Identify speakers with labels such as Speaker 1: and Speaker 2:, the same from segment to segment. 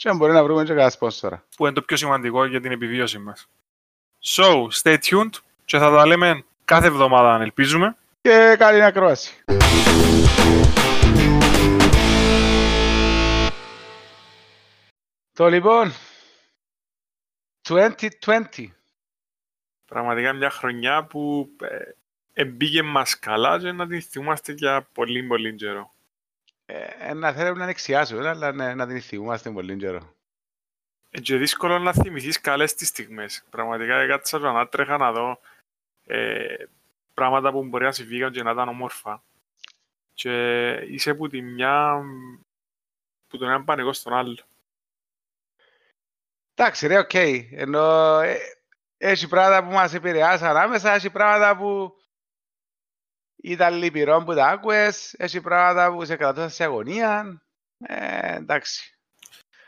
Speaker 1: Και αν μπορεί να βρούμε και κανένα σπόνσορα.
Speaker 2: Που είναι το πιο σημαντικό για την επιβίωση μας. So, stay tuned και θα τα λέμε κάθε εβδομάδα αν ελπίζουμε.
Speaker 1: Και καλή ακρόαση. Το λοιπόν, 2020.
Speaker 2: Πραγματικά μια χρονιά που ε, εμπήγε μας καλά και να την θυμάστε για πολύ πολύ καιρό.
Speaker 1: Ε, να θέλουμε να ανεξιάσουμε, αλλά να, να την θυμάστε πολύ καιρό.
Speaker 2: Ε, και δύσκολο να θυμηθείς καλές τις στιγμές. Πραγματικά έκατσα να ανάτρεχα να δω ε, πράγματα που μπορεί να συμβήκαν και να ήταν όμορφα. Και είσαι που τη μια που τον έναν πανικό στον άλλο.
Speaker 1: Εντάξει ρε, OK. Okay. Ενώ ε, έχει πράγματα που μας επηρεάσαν άμεσα, έχει πράγματα που ήταν λυπηρό που τα άκουες, έχει πράγματα που σε κρατούσαν σε αγωνία. Ε, εντάξει.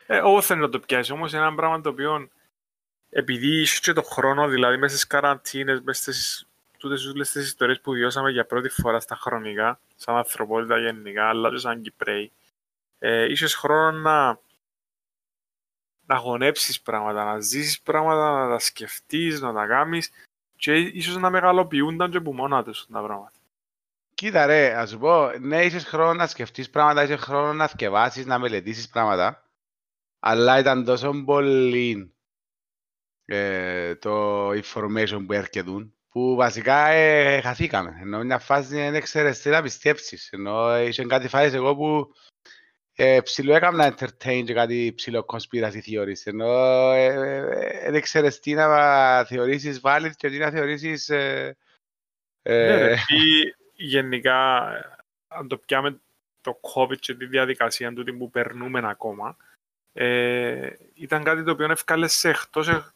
Speaker 2: Ε, εγώ θέλω να το πιάσει, όμως είναι ένα πράγμα το οποίο επειδή είσαι και το χρόνο, δηλαδή μέσα στις καραντίνες, μέσα στις τούτες όλες τις ιστορίες που βιώσαμε για πρώτη φορά στα χρονικά, σαν ανθρωπότητα γενικά, αλλά και σαν Κυπρέοι, ε, είχες χρόνο να, να γονέψεις πράγματα, να ζήσεις πράγματα, να τα σκεφτείς, να τα κάνεις και ίσως να μεγαλοποιούνταν και από μόνα τους τα πράγματα.
Speaker 1: Κοίτα ρε, ας σου πω, ναι, είσαι χρόνο να σκεφτείς πράγματα, είσαι χρόνο να θκευάσεις, να μελετήσεις πράγματα, αλλά ήταν τόσο πολύ ε, το information που έρχεται, που βασικά ε, χαθήκαμε. Ενώ μια φάση δεν ξέρεις τι να πιστέψεις. Ενώ είχε κάτι φάσεις εγώ που ε, ψηλό έκανα entertain και κάτι ψηλό conspiracy theories. Ενώ ε, ε, δεν ξέρεις τι να θεωρήσεις valid και τι να θεωρήσεις... Ε,
Speaker 2: ε, ναι, γενικά, αν το πιάμε το COVID και τη διαδικασία του που περνούμε ακόμα, ε, ήταν κάτι το οποίο έφκαλε σε εκτός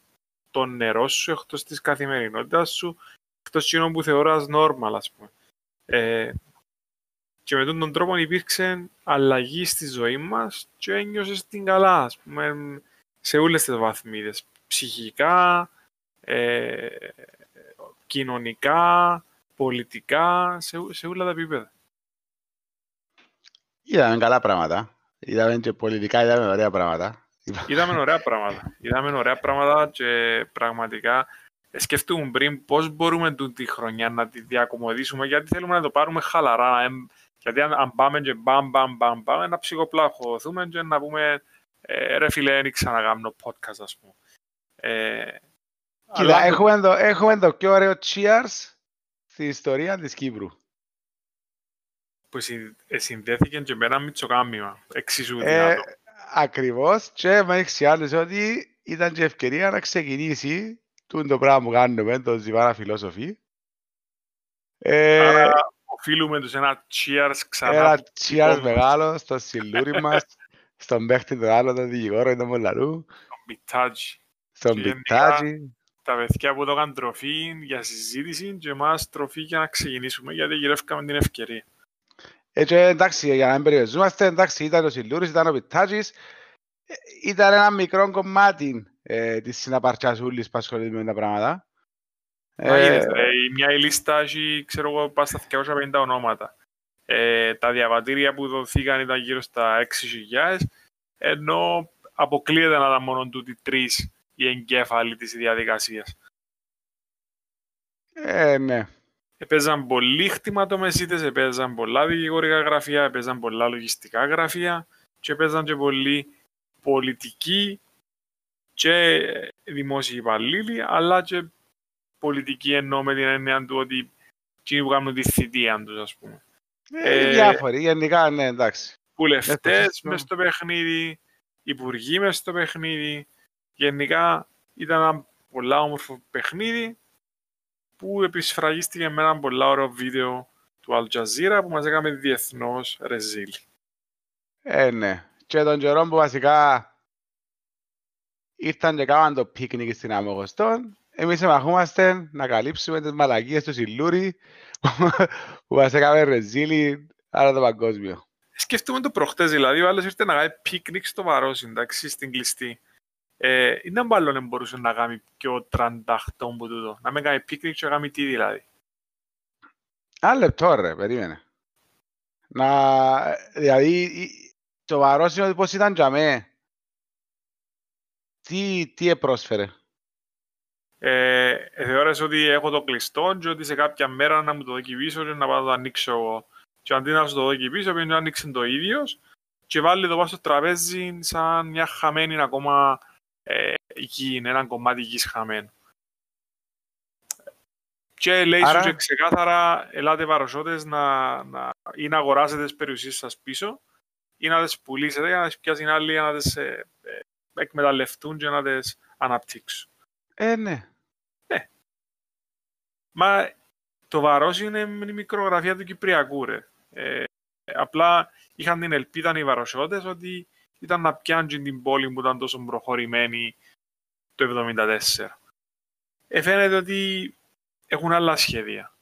Speaker 2: το νερό σου, εκτός της καθημερινότητας σου, εκτός εκείνων που θεωράς normal, ας πούμε. Ε, και με τον τρόπο υπήρξε αλλαγή στη ζωή μας και ένιωσες την καλά, ας πούμε, σε όλες τις βαθμίδες. Ψυχικά, ε, κοινωνικά, πολιτικά, σε, σε όλα τα επίπεδα.
Speaker 1: Είδαμε καλά πράγματα. Είδαμε και πολιτικά, είδαμε ωραία πράγματα.
Speaker 2: Είδαμε ωραία πράγματα. Είδαμε ωραία πράγματα και πραγματικά σκεφτούμε πριν πώς μπορούμε τη χρονιά να τη διακομωδήσουμε γιατί θέλουμε να το πάρουμε χαλαρά. Γιατί αν, αν πάμε και μπαμ, μπαμ, μπαμ, πάμε να ψυχοπλαχωθούμε και να πούμε ε, ρε φίλε, δεν ξαναγάμνω podcast, ας πούμε. Ε,
Speaker 1: Κοίτα, αλλά... έχουμε, το, έχουμε το πιο ωραίο cheers στην ιστορία της Κύπρου.
Speaker 2: Που ε, συνδέθηκε και με ένα μητσοκάμιμα, εξίσου ε,
Speaker 1: Ακριβώς και με εξιάλεσε ότι ήταν και ευκαιρία να ξεκινήσει το πράγμα που κάνουμε, το Ζιβάνα Φιλόσοφη.
Speaker 2: Ε, Άρα οφείλουμε τους ένα cheers ξανά.
Speaker 1: Ένα cheers μεγάλο στο σιλούρι μας, στον παίχτη του άλλου, τον δικηγόρο, τον Μολαρού.
Speaker 2: Στον Μπιτάτζι.
Speaker 1: Στον Μπιτάτζι
Speaker 2: τα παιδιά που έδωκαν τροφή για συζήτηση και εμάς τροφή για να ξεκινήσουμε γιατί γυρεύκαμε την ευκαιρία.
Speaker 1: Έτσι, εντάξει, για να μην περιοριζόμαστε, εντάξει, ήταν ο Σιλούρης, ήταν ο Πιτάτζης, ε, ήταν ένα μικρό κομμάτι ε, της συναπαρτσιασούλης που ασχολείται με τα πράγματα.
Speaker 2: Μα ε, μια η λίστα έχει, ξέρω εγώ, πάει στα 250 ονόματα. Ε, τα διαβατήρια που δοθήκαν ήταν γύρω στα 6.000, ενώ αποκλείεται να ήταν μόνο τούτοι τρεις οι εγκέφαλοι της διαδικασίας.
Speaker 1: Ε, ναι.
Speaker 2: Επέζαν πολλοί χτυματομεσίτες, επέζαν πολλά δικηγορικά γραφεία, επέζαν πολλά λογιστικά γραφεία και επέζαν και πολλοί πολιτικοί και δημόσιοι υπαλλήλοι, αλλά και πολιτικοί εννοώ με την έννοια του ότι εκείνοι που κάνουν τη θητεία τους, ας πούμε.
Speaker 1: Ε, ε, διάφοροι, γενικά, ναι, εντάξει.
Speaker 2: Βουλευτές μες στο παιχνίδι, υπουργοί μες στο παιχνίδι, Γενικά ήταν ένα πολλά όμορφο παιχνίδι που επισφραγίστηκε με ένα πολλά ωραίο βίντεο του Al Jazeera που μας έκαμε διεθνώς ρεζίλ.
Speaker 1: Ε, ναι. Και τον καιρό που βασικά ήρθαν και κάναν το πίκνικ στην Αμογωστόν. Εμείς εμαχούμαστε να καλύψουμε τις μαλακίες του Σιλούρι που μας έκαμε ρεζίλι άρα το παγκόσμιο.
Speaker 2: Σκεφτούμε το προχτές, δηλαδή ο άλλος ήρθε να κάνει πίκνικ στο Βαρός, εντάξει, στην κλειστή. Ε, είναι μπάλλον δεν μπορούσε να κάνει πιο τρανταχτό που τούτο. Να μην κάνει πίκνικ και να κάνει τι δηλαδή.
Speaker 1: Ένα λεπτό ρε, περίμενε. Να, δηλαδή, το Βαρός είναι ότι πώς ήταν για μέ. Τι, τι επρόσφερε;
Speaker 2: Ε, θεώρησε ότι έχω το κλειστό και ότι σε κάποια μέρα να μου το δοκιμήσω και να πάω να το ανοίξω εγώ. Και αντί να σου το δοκιμήσω, πήγαινε να ανοίξει το ίδιος και βάλει το πάνω στο τραπέζι σαν μια χαμένη ακόμα ε, γη, ένα κομμάτι γης χαμένο. Και λέει Άρα... σου και ξεκάθαρα, ελάτε παροσότες να, να, ή να αγοράσετε τις περιουσίες σας πίσω ή να τις πουλήσετε για να τις πιάσουν άλλοι για να τις ε, ε, εκμεταλλευτούν και να τις αναπτύξουν.
Speaker 1: Ε, ναι.
Speaker 2: Ναι. Μα το βαρός είναι η μικρογραφία του Κυπριακού, ρε. Ε, απλά είχαν την ελπίδα οι βαροσιώτες ότι ήταν να πιάνουν την πόλη που ήταν τόσο προχωρημένη το 1974. Ε, φαίνεται ότι έχουν άλλα σχέδια.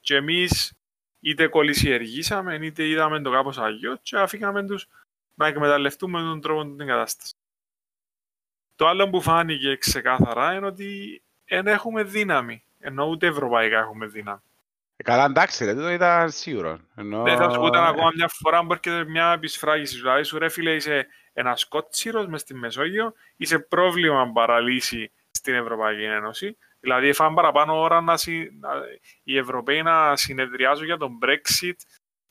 Speaker 2: Και εμείς είτε κολλησιεργήσαμε, είτε είδαμε το κάπως αγιό και αφήκαμε τους να εκμεταλλευτούμε τον τρόπο την κατάσταση. Το άλλο που φάνηκε ξεκάθαρα είναι ότι δεν έχουμε δύναμη, ενώ ούτε ευρωπαϊκά έχουμε δύναμη.
Speaker 1: Ε, καλά, εντάξει, δεν το ήταν σίγουρο. Ενώ...
Speaker 2: Δεν θα σου πω ακόμα μια φορά που έρχεται μια επισφράγηση. Δηλαδή, σου ρε φίλε, είσαι ένας κότσιρος μες στη Μεσόγειο, είσαι πρόβλημα παραλύσει στην Ευρωπαϊκή Ένωση. Δηλαδή, έφαμε παραπάνω ώρα να, να, οι Ευρωπαίοι να συνεδριάζουν για τον Brexit,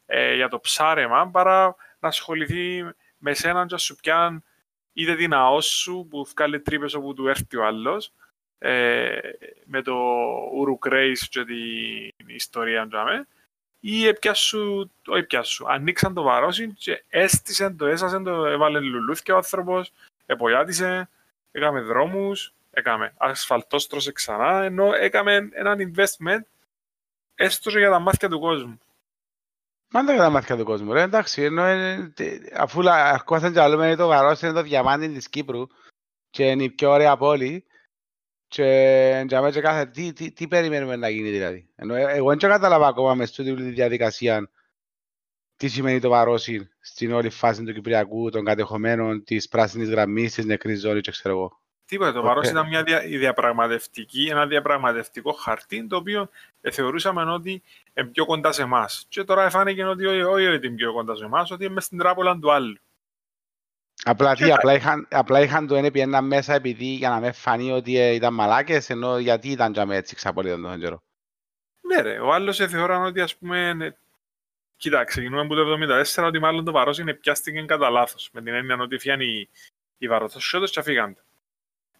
Speaker 2: ε, για το ψάρεμα, παρά να ασχοληθεί με σέναν και σου πιάνουν είτε την ΑΟΣ σου που βγάλει τρύπες όπου του έρθει ο άλλος, ε, με το Ουρουκρέις και την ιστορία του ή έπιασου, όχι έπιασου, ανοίξαν το βαρόσι και έστησαν το, έσασαν το, έβαλε λουλούθια ο άνθρωπος, επολιάτησε, έκαμε δρόμους, έκαμε ασφαλτόστρωσε ξανά, ενώ έκαμε έναν investment έστω για τα μάτια του κόσμου.
Speaker 1: Μάντα για τα μάτια του κόσμου, ρε, εντάξει, ενώ, ε, αφού αρχόσαν και άλλουμε το βαρόσι είναι το διαμάντι της Κύπρου και είναι η πιο ωραία πόλη, και για μένα κάθε τι, τι, τι περιμένουμε να γίνει δηλαδή. Ενώ, ε, εγώ δεν κατάλαβα ακόμα μες στη διαδικασία τι σημαίνει το βαρόσι στην όλη φάση του Κυπριακού, των κατεχομένων, της πράσινης γραμμής, της νεκρής ζώνης, ξέρω εγώ.
Speaker 2: Τίποτα. Το βαρόσι ήταν μια δια, διαπραγματευτική, ένα διαπραγματευτικό χαρτί, το οποίο ε, θεωρούσαμε ότι είναι πιο κοντά σε εμάς. Και τώρα φάνηκε ότι όχι, όχι, όχι, είναι πιο κοντά σε εμάς, ότι είναι στην τράπολα του άλλου.
Speaker 1: Απλά, τι, απλά, είχαν, απλά είχαν το ένα μέσα επειδή για να μες φανεί ότι ε, ήταν μαλάκες, ενώ γιατί ήταν για με έτσι ξαπολύτων τον καιρό.
Speaker 2: Ναι ρε, ο άλλος θεωράν ότι ας πούμε, ναι, κοίτα, ξεκινούμε από το 1974 ότι μάλλον το βαρός είναι πιάστηκε κατά λάθος. με την έννοια ότι φιάνει οι, οι βαροσιώτες και φύγαν.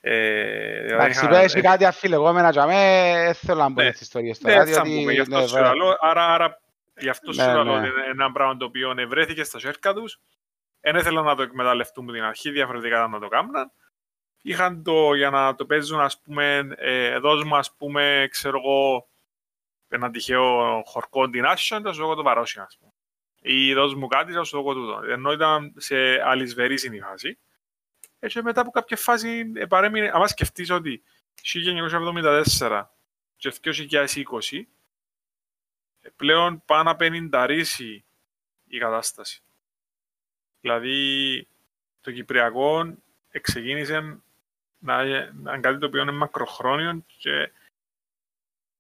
Speaker 1: Ε, δηλαδή Εντάξει, πες ε, κάτι αφιλεγόμενα για μέ, θέλω να πω ναι, τις ιστορίες
Speaker 2: τώρα. Ναι, θα πούμε, γι' αυτό ναι, σου άρα, άρα γι' αυτό σου λέω είναι ένα πράγμα το οποίο ευρέθηκε στα σέρκα τους δεν ήθελαν να το εκμεταλλευτούν την αρχή, διαφορετικά να το κάνουν. Είχαν το για να το παίζουν, ας πούμε, ε, δώσουμε, ας πούμε, ξέρω εγώ, ένα τυχαίο χορκό την Άσιον, θα σου δω το βαρόσι, ας πούμε. Ή δώσ' μου κάτι, θα σου δω τούτο. Ενώ ήταν σε αλυσβερή η φάση. Έτσι μετά από κάποια φάση ε, παρέμεινε, άμα σκεφτείς ότι 1974 και 2020 ε, πλέον πάνω να πενινταρίσει η κατάσταση. Δηλαδή, το Κυπριακό ξεκίνησε να είναι κάτι το οποίο είναι μακροχρόνιο και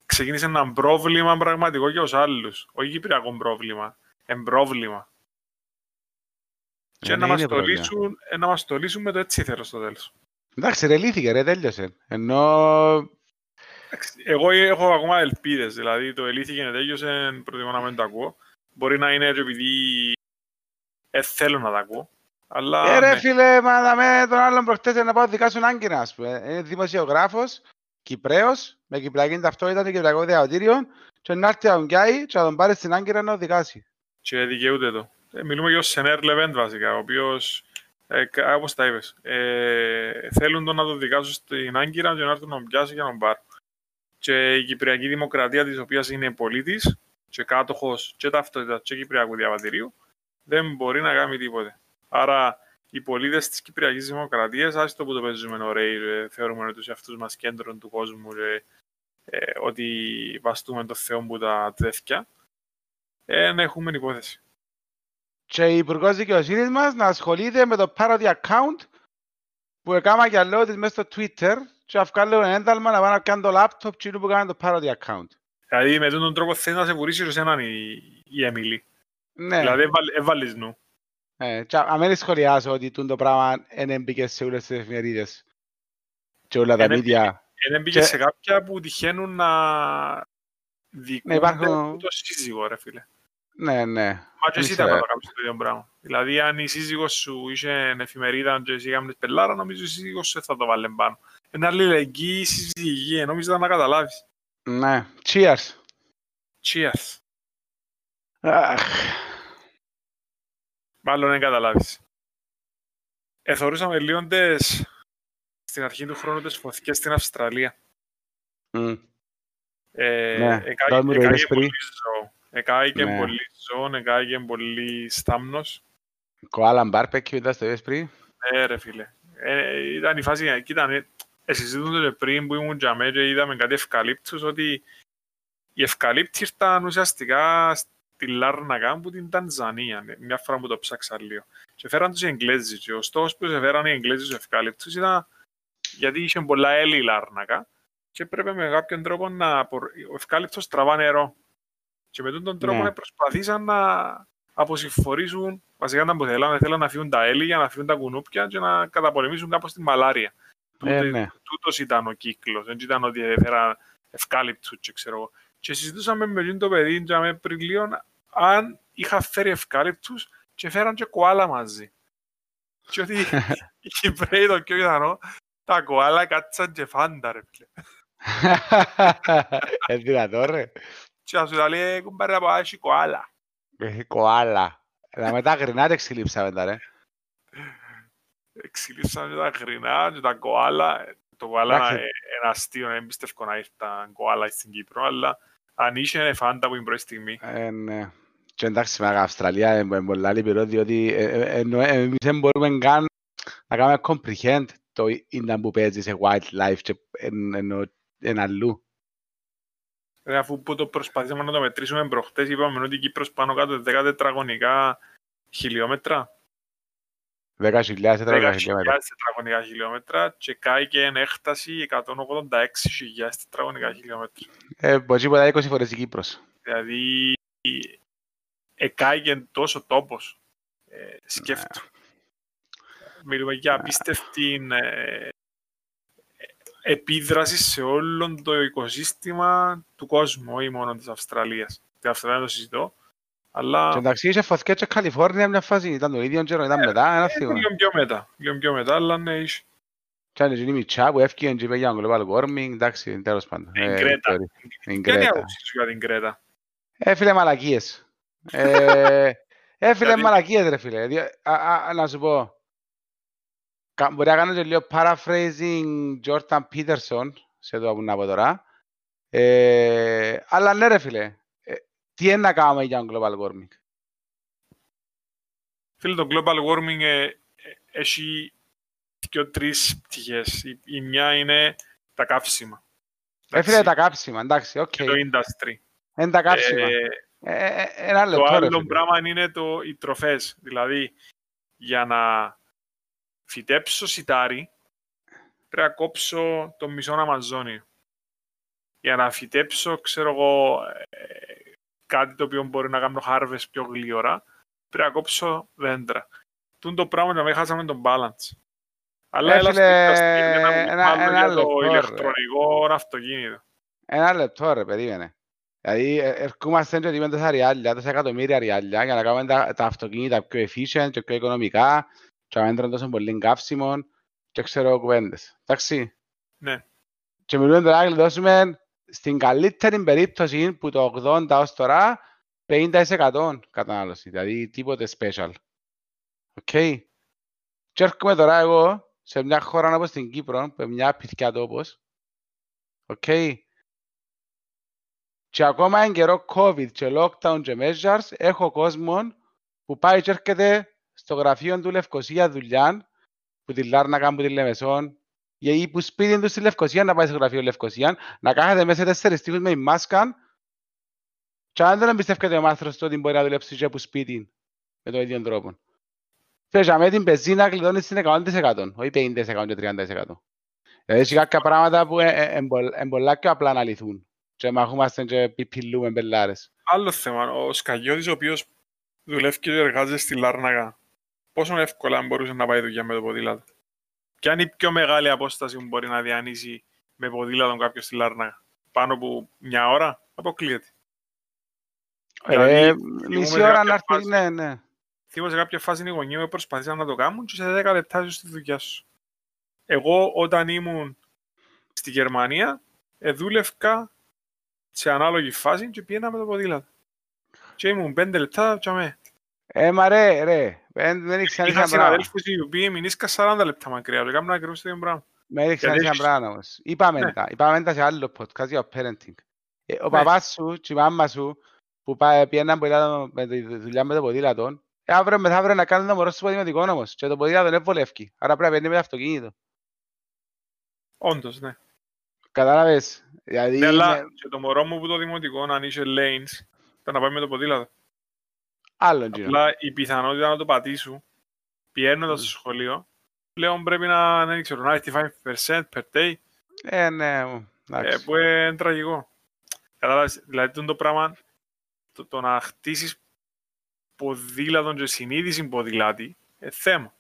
Speaker 2: ξεκίνησε ένα πρόβλημα πραγματικό για τους άλλους. Όχι Κυπριακό πρόβλημα, εμπρόβλημα. Και ε, να μας, το λύσουν, ε, να μας το λύσουν με το έτσι θέλω στο τέλος.
Speaker 1: Εντάξει, ρε λύθηκε, ρε τέλειωσε. Ενώ...
Speaker 2: Εγώ έχω ακόμα ελπίδες, δηλαδή το ελύθηκε, τέλειωσε, προτιμώ να μην το ακούω. Μπορεί να είναι επειδή ε, θέλω να τα ακούω. Αλλά,
Speaker 1: ε, ρε ναι. φίλε, μα δαμε τον άλλον προχτές να πάω δικά σου Άγκυρα, ας πούμε. Είναι δημοσιογράφος, Κυπρέος, με κυπριακή ταυτότητα και κυπριακό διαβατήριο και να έρθει ο Γκιάι και να τον πάρει στην Άγκυρα να οδηγάσει.
Speaker 2: Και δικαιούται το. Ε, μιλούμε για ο Σενέρ Λεβέντ βασικά, ο οποίος, ε, όπως τα είπες, ε, θέλουν τον να το δικάσουν στην Άγκυρα και να έρθουν να τον πιάσει και να τον πάρουν. Και η Κυπριακή Δημοκρατία, της οποίας είναι πολίτης και κάτοχος και ταυτότητας και Κυπριακού διαβατηρίου, δεν μπορεί να κάνει τίποτε. Άρα οι πολίτες της Κυπριακής Δημοκρατίας, άστο που το παίζουμε ωραίοι, ε, θεωρούμε τους εαυτούς μας κέντρο του κόσμου, ε, ε, ότι βαστούμε το Θεό που τα τέτοια, ε, να έχουμε υπόθεση.
Speaker 1: Και η Υπουργός Δικαιοσύνης μας να ασχολείται με το parody account που έκανα για λόγω της μέσα στο Twitter και να βγάλω ένα ένταλμα να πάνε να κάνω το laptop και που κάνει το parody account.
Speaker 2: Δηλαδή με τον τρόπο θέλει να σε βουρήσει σε έναν η, η Εμίλη.
Speaker 1: Ναι.
Speaker 2: Δηλαδή έβαλες νου.
Speaker 1: Ε, και αμένει σχολιάζω ότι το πράγμα δεν μπήκε σε όλες τις εφημερίδες και όλα τα μίδια.
Speaker 2: Δεν μπήκε σε κάποια που τυχαίνουν να δικούνται ναι, υπάρχουν... το σύζυγο, ρε φίλε.
Speaker 1: Ναι, ναι.
Speaker 2: Μα και εσύ θα το κάνεις το ίδιο πράγμα. Δηλαδή, αν η σύζυγος σου είσαι εφημερίδα και εσύ κάνεις πελάρα, νομίζω η σύζυγος σου θα το βάλει πάνω. Ένα αλληλεγγύη συζυγή, νομίζω να καταλάβεις.
Speaker 1: Ναι. Cheers.
Speaker 2: Cheers. Αχ. Μάλλον δεν καταλάβεις. Εθωρούσαμε λίγο τες, στην αρχή του χρόνου τις φωθήκες στην Αυστραλία. Mm. Ε, ναι, εκάγει πολύ ζώο. Εκάγει ναι. πολύ ζώο, εκάγει πολύ στάμνος.
Speaker 1: Κοάλα μπάρπεκιου ήταν στο ESPRI.
Speaker 2: Ναι ρε φίλε. Ε, ήταν η φάση, κοίτα, ε, συζητούνται πριν που ήμουν για μένα και είδαμε κάτι ευκαλύπτους ότι οι ευκαλύπτοι ήρθαν ουσιαστικά στη Λάρνακα από την Τανζανία, ναι, μια φορά που το ψάξα λίγο. Και φέραν τους οι Εγγλέζοι και ο στόχος που φέραν οι Εγγλέζοι στους ευκαλύπτους ήταν γιατί είχε πολλά έλλη η Λάρνακα και πρέπει με κάποιον τρόπο να... Ο ευκάλυπτος τραβά νερό. Και με τον τρόπο ναι. προσπαθήσαν να αποσυμφορήσουν, βασικά να θέλαν, θέλαν να φύγουν τα έλλη για να φύγουν τα κουνούπια και να καταπολεμήσουν κάπως την μαλάρια. Ε, ναι. Τούτος ήταν ο κύκλος, δεν ήταν ότι έφερα ευκάλυπτους και ξέρω εγώ. Και συζητούσαμε με το παιδί και με πριν λίγο αν είχα φέρει ευκάλυπτους και φέραν και κοάλα μαζί. Και ότι οι Κυπρέοι το πιο πιθανό, τα κοάλα κάτσαν και φάντα ρε φίλε.
Speaker 1: Ε, δυνατό ρε.
Speaker 2: Και να σου τα λέει, κουμπάρε από άχι κοάλα.
Speaker 1: Έχει κοάλα. Να μετά γρινά τα εξελίψαμε τα ρε.
Speaker 2: Εξελίψαμε τα γρινά και τα κοάλα. Το κοάλα είναι ένα αστείο, δεν πιστεύω να ήρθα τα κοάλα στην Κύπρο, αλλά αν είσαι είναι φάντα που είναι πρώτη στιγμή.
Speaker 1: Ε, ναι. Και εντάξει, με Αυστραλία είναι πολλά λιπηρό, διότι ε, ε, εμείς δεν μπορούμε καν να κάνουμε comprehend το ήταν που παίζεις σε wildlife και εν αλλού.
Speaker 2: Ε, αφού που το προσπαθήσαμε να το μετρήσουμε προχτές, είπαμε ότι η Κύπρος πάνω κάτω 10 τετραγωνικά χιλιόμετρα.
Speaker 1: 10.000 τετραγωνικά χιλιόμετρα.
Speaker 2: τετραγωνικά χιλιόμετρα και κάει και εν έκταση 186.000 τετραγωνικά χιλιόμετρα.
Speaker 1: Ε, μπορεί να 20 φορές η Κύπρος.
Speaker 2: Δηλαδή, εκάει και τόσο τόπος. Ε, σκέφτου. Μιλούμε για απίστευτη ε, επίδραση σε όλο το οικοσύστημα του κόσμου, όχι μόνο της Αυστραλίας. Την Αυστραλία το συζητώ. Αλλά...
Speaker 1: Και εντάξει, είχε φωτιά και Καλιφόρνια μια φάση, ήταν το ίδιο καιρό, ήταν ε, μετά, ένα θύμα.
Speaker 2: Λίγο πιο μετά, λίγο πιο μετά, αλλά ναι, είχε.
Speaker 1: Και αν είναι η Μιτσά που έφυγε και είπε για global warming, εντάξει, τέλος πάντων.
Speaker 2: Η Γκρέτα. Η Γκρέτα. Τι άποψη για την Γκρέτα.
Speaker 1: Ε, φίλε, μαλακίες. Ε, ε, φίλε, μαλακίες, ρε φίλε. Να σου πω, Μπορεί να κάνω και λίγο paraphrasing Jordan Peterson σε το που να πω τώρα. Ε, αλλά ναι ρε φίλε, ε, τι είναι να κάνουμε για το global warming;
Speaker 2: Φίλε, το global warming ε, ε, έχει και τρεις πτυχές. Η, η, μια είναι τα καύσιμα.
Speaker 1: Ε, φίλε, τα καύσιμα, εντάξει, OK. Okay.
Speaker 2: το industry.
Speaker 1: Είναι τα καύσιμα. Ε, ε, ε, άλλο
Speaker 2: το άλλο πράγμα είναι το, οι τροφές. Δηλαδή, για να φυτέψω σιτάρι, πρέπει να κόψω το μισό Αμαζόνιο. Για να φυτέψω, ξέρω εγώ, ε, κάτι το οποίο μπορεί να κάνω harvest πιο γλύωρα, πρέπει να κόψω δέντρα. Τούν το πράγμα να μην χάσαμε τον balance. Αλλά έλα
Speaker 1: ένα
Speaker 2: για το ηλεκτρονικό αυτοκίνητο.
Speaker 1: Ένα λεπτό ρε, περίμενε. Δηλαδή, ε, ερχόμαστε και δίνουμε τόσα ριάλια, τόσα εκατομμύρια ριάλια για να κάνουμε τα, τα αυτοκίνητα πιο efficient και πιο οικονομικά και να μην τόσο πολύ καύσιμο και ξέρω κουβέντες. Εντάξει.
Speaker 2: Ναι.
Speaker 1: Και μιλούμε τώρα να δώσουμε στην καλύτερη περίπτωση που το 80 ως τώρα 50% κατανάλωση, δηλαδή τίποτε special. OK. Okay. Και έρχομαι τώρα εγώ σε μια χώρα όπως την Κύπρο, που μια πιθαμή τόπος. OK. Okay. Και ακόμα εν καιρό COVID και lockdown και measures έχω κόσμο που πάει και έρχεται στο γραφείο του Λευκοσία δουλειά, που τη Λάρνακα, που τη Λεμεσόν, ή που σπίτι του στη Λευκοσία να πάει στο γραφείο Λευκοσία, να κάθεται μέσα σε τέσσερις τείχους με η μάσκα και αν δεν πιστεύετε ο μάστρος ότι μπορεί να δουλέψει και από σπίτι με τον ίδιο τρόπο. Φέρε με την πεζίνα κλειδώνει στην 100%, όχι 50% και 30%. Δηλαδή έχει κάποια πράγματα που είναι πολλά πιο απλά να λυθούν και μαχούμαστε και πιπιλούμε μπελάρες.
Speaker 2: Άλλο θέμα, ο Σκαγιώτης ο οποίος δουλεύει και εργάζεται στη Λάρναγα, πόσο εύκολα μπορούσε να πάει δουλειά με το ποδήλατο; Ποια είναι η πιο μεγάλη απόσταση που μπορεί να διανύσει με ποδήλατο κάποιος στη Λάρναγα; Πάνω από μια ώρα, αποκλείεται.
Speaker 1: Ε, μισή ώρα να έρθει, ναι, ναι.
Speaker 2: Θυμώ σε κάποια φάση οι γονείς προσπαθήσαν να το κάνουν και σε 10 λεπτά είσαι στη δουλειά σου. Εγώ όταν ήμουν στη Γερμανία, ε, δούλευκα σε ανάλογη φάση και πήγαινα με το ποδήλατο. Και ήμουν 5 λεπτά και αμέ.
Speaker 1: Ε, μα ρε, ρε, δεν έχεις ξανά
Speaker 2: Είχα συναδέλφους οι οποίοι μηνύσκα 40 λεπτά μακριά, και κάμουν ακριβώς το ίδιο πράγμα.
Speaker 1: Με έχεις ξανά πράγμα όμως. Είπαμε ναι. τα, είπαμε τα σε άλλο podcast για parenting. Ε, ο ναι. παπάς σου και η μάμα σου που πήγαιναν με τη δουλειά με το ποδήλατο, ε, αύριο μεθαύριο να κάνουν το μωρό στο ποδηματικό όμως και το ποδήλατο δεν βολεύει. Άρα πρέπει να παίρνει με το αυτοκίνητο.
Speaker 2: Όντως, ναι.
Speaker 1: Κατάλαβες; Δηλαδή,
Speaker 2: ναι, αλλά είναι... και το μωρό μου που το δημοτικό να ανοίξει lanes, θα να πάει με το ποδήλατο.
Speaker 1: Άλλο γύρω.
Speaker 2: Απλά η πιθανότητα να το πατήσουν, πιένοντας mm. στο σχολείο, πλέον πρέπει να είναι, ξέρω, 95% per day.
Speaker 1: Ε, ναι,
Speaker 2: ε, που είναι τραγικό. Κατάλαβες, δηλαδή το πράγμα, το, το να χτίσεις ποδήλατο και συνείδηση ποδηλάτη, ε, θέμα.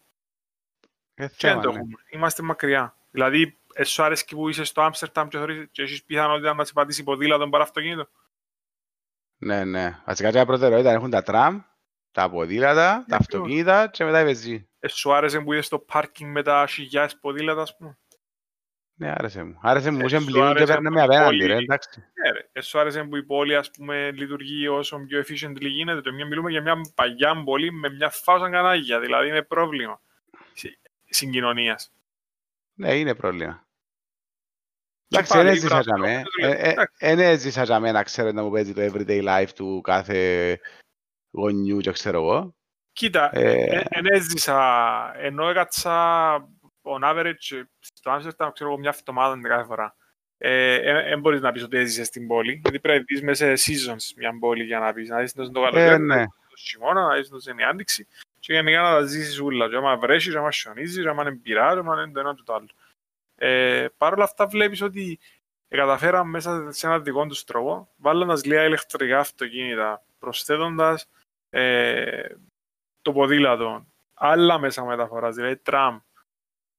Speaker 1: Ε, θέμα, ναι.
Speaker 2: Είμαστε μακριά. Δηλαδή, εσύ αρέσκει που είσαι στο Άμστερνταμ και, θεωρείς, και έχεις πιθανότητα να σε πατήσει ποδήλατο παρά αυτοκίνητο.
Speaker 1: Ναι, ναι. Βασικά και προτεραιότητα έχουν τα τραμ, τα ποδήλατα, τα αυτοκίνητα και μετά η βεζή.
Speaker 2: Εσύ άρεσε που είδες στο πάρκινγκ με τα χιλιάδες ποδήλατα, ας πούμε;
Speaker 1: Ναι, άρεσε μου. Άρεσε μου, είχε μπλήρουν και παίρναμε απέναντι, ρε, εντάξει.
Speaker 2: Ναι, ρε. Εσύ άρεσε που η πόλη, ας πούμε, λειτουργεί όσο πιο efficiently γίνεται. Το μια μιλούμε για μια παγιά πόλη με μια φάουσα κανάγια, δηλαδή είναι πρόβλημα συγκοινωνίας.
Speaker 1: Ναι, είναι πρόβλημα. Εντάξει, δεν έζησα για μέ. Δεν έζησα για μέ να ξέρω να μου παίζει το everyday life του κάθε γονιού και ξέρω εγώ.
Speaker 2: Κοίτα, δεν έζησα, ενώ έκατσα on average στο Άμστερνταμ, ξέρω εγώ, μια εβδομάδα κάθε φορά. Δεν μπορείς να πεις ότι έζησες στην πόλη, γιατί πρέπει να δεις μέσα σε seasons μια πόλη για να πεις, να δεις το καλοκαίρι, να δεις το χειμώνα, να δεις το η άνοιξη και γενικά να τα ζήσεις ούλα. Και άμα βρέσεις, άμα σιωνίζει, άμα είναι πειρά, άμα είναι το ένα και το άλλο. Ε, Παρ' όλα αυτά βλέπεις ότι καταφέραμε μέσα σε ένα δικό τους τρόπο, βάλοντας λίγα ηλεκτρικά αυτοκίνητα, προσθέτοντας ε, το ποδήλατο, άλλα μέσα μεταφοράς, δηλαδή τραμ.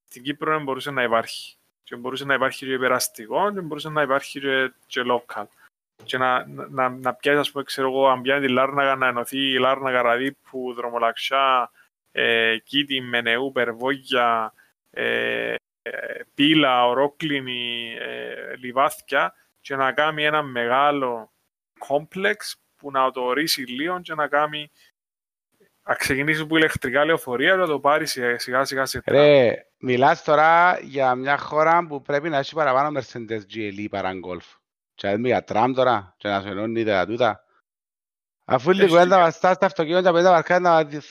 Speaker 2: Στην Κύπρο δεν μπορούσε να υπάρχει. Και μπορούσε να υπάρχει και περαστικό και μπορούσε να υπάρχει και, και local. Και να, να, να πιάσεις, ας πούμε, ξέρω εγώ, αν πιάνει τη Λάρναγα, να ενωθεί η Λάρναγα Ραδίπου, Δρομολαξιά, ε, Κίτη, Μενεού, Περβόγια, ε, πύλα, ορόκλινη, ε, λιβάθια και να κάνει ένα μεγάλο κόμπλεξ που να το ορίσει λίγο και να κάνει να ξεκινήσει που ηλεκτρικά λεωφορεία να το πάρει σιγά σιγά σε
Speaker 1: Ρε, μιλάς τώρα για μια χώρα που πρέπει να έχει παραπάνω Mercedes GLE παρά γκολφ. Και να για τραμ τώρα και να σου ενώνει τα τούτα. Αφού λίγο ένα βαστάς τα αυτοκίνητα, πρέπει να παρκάρει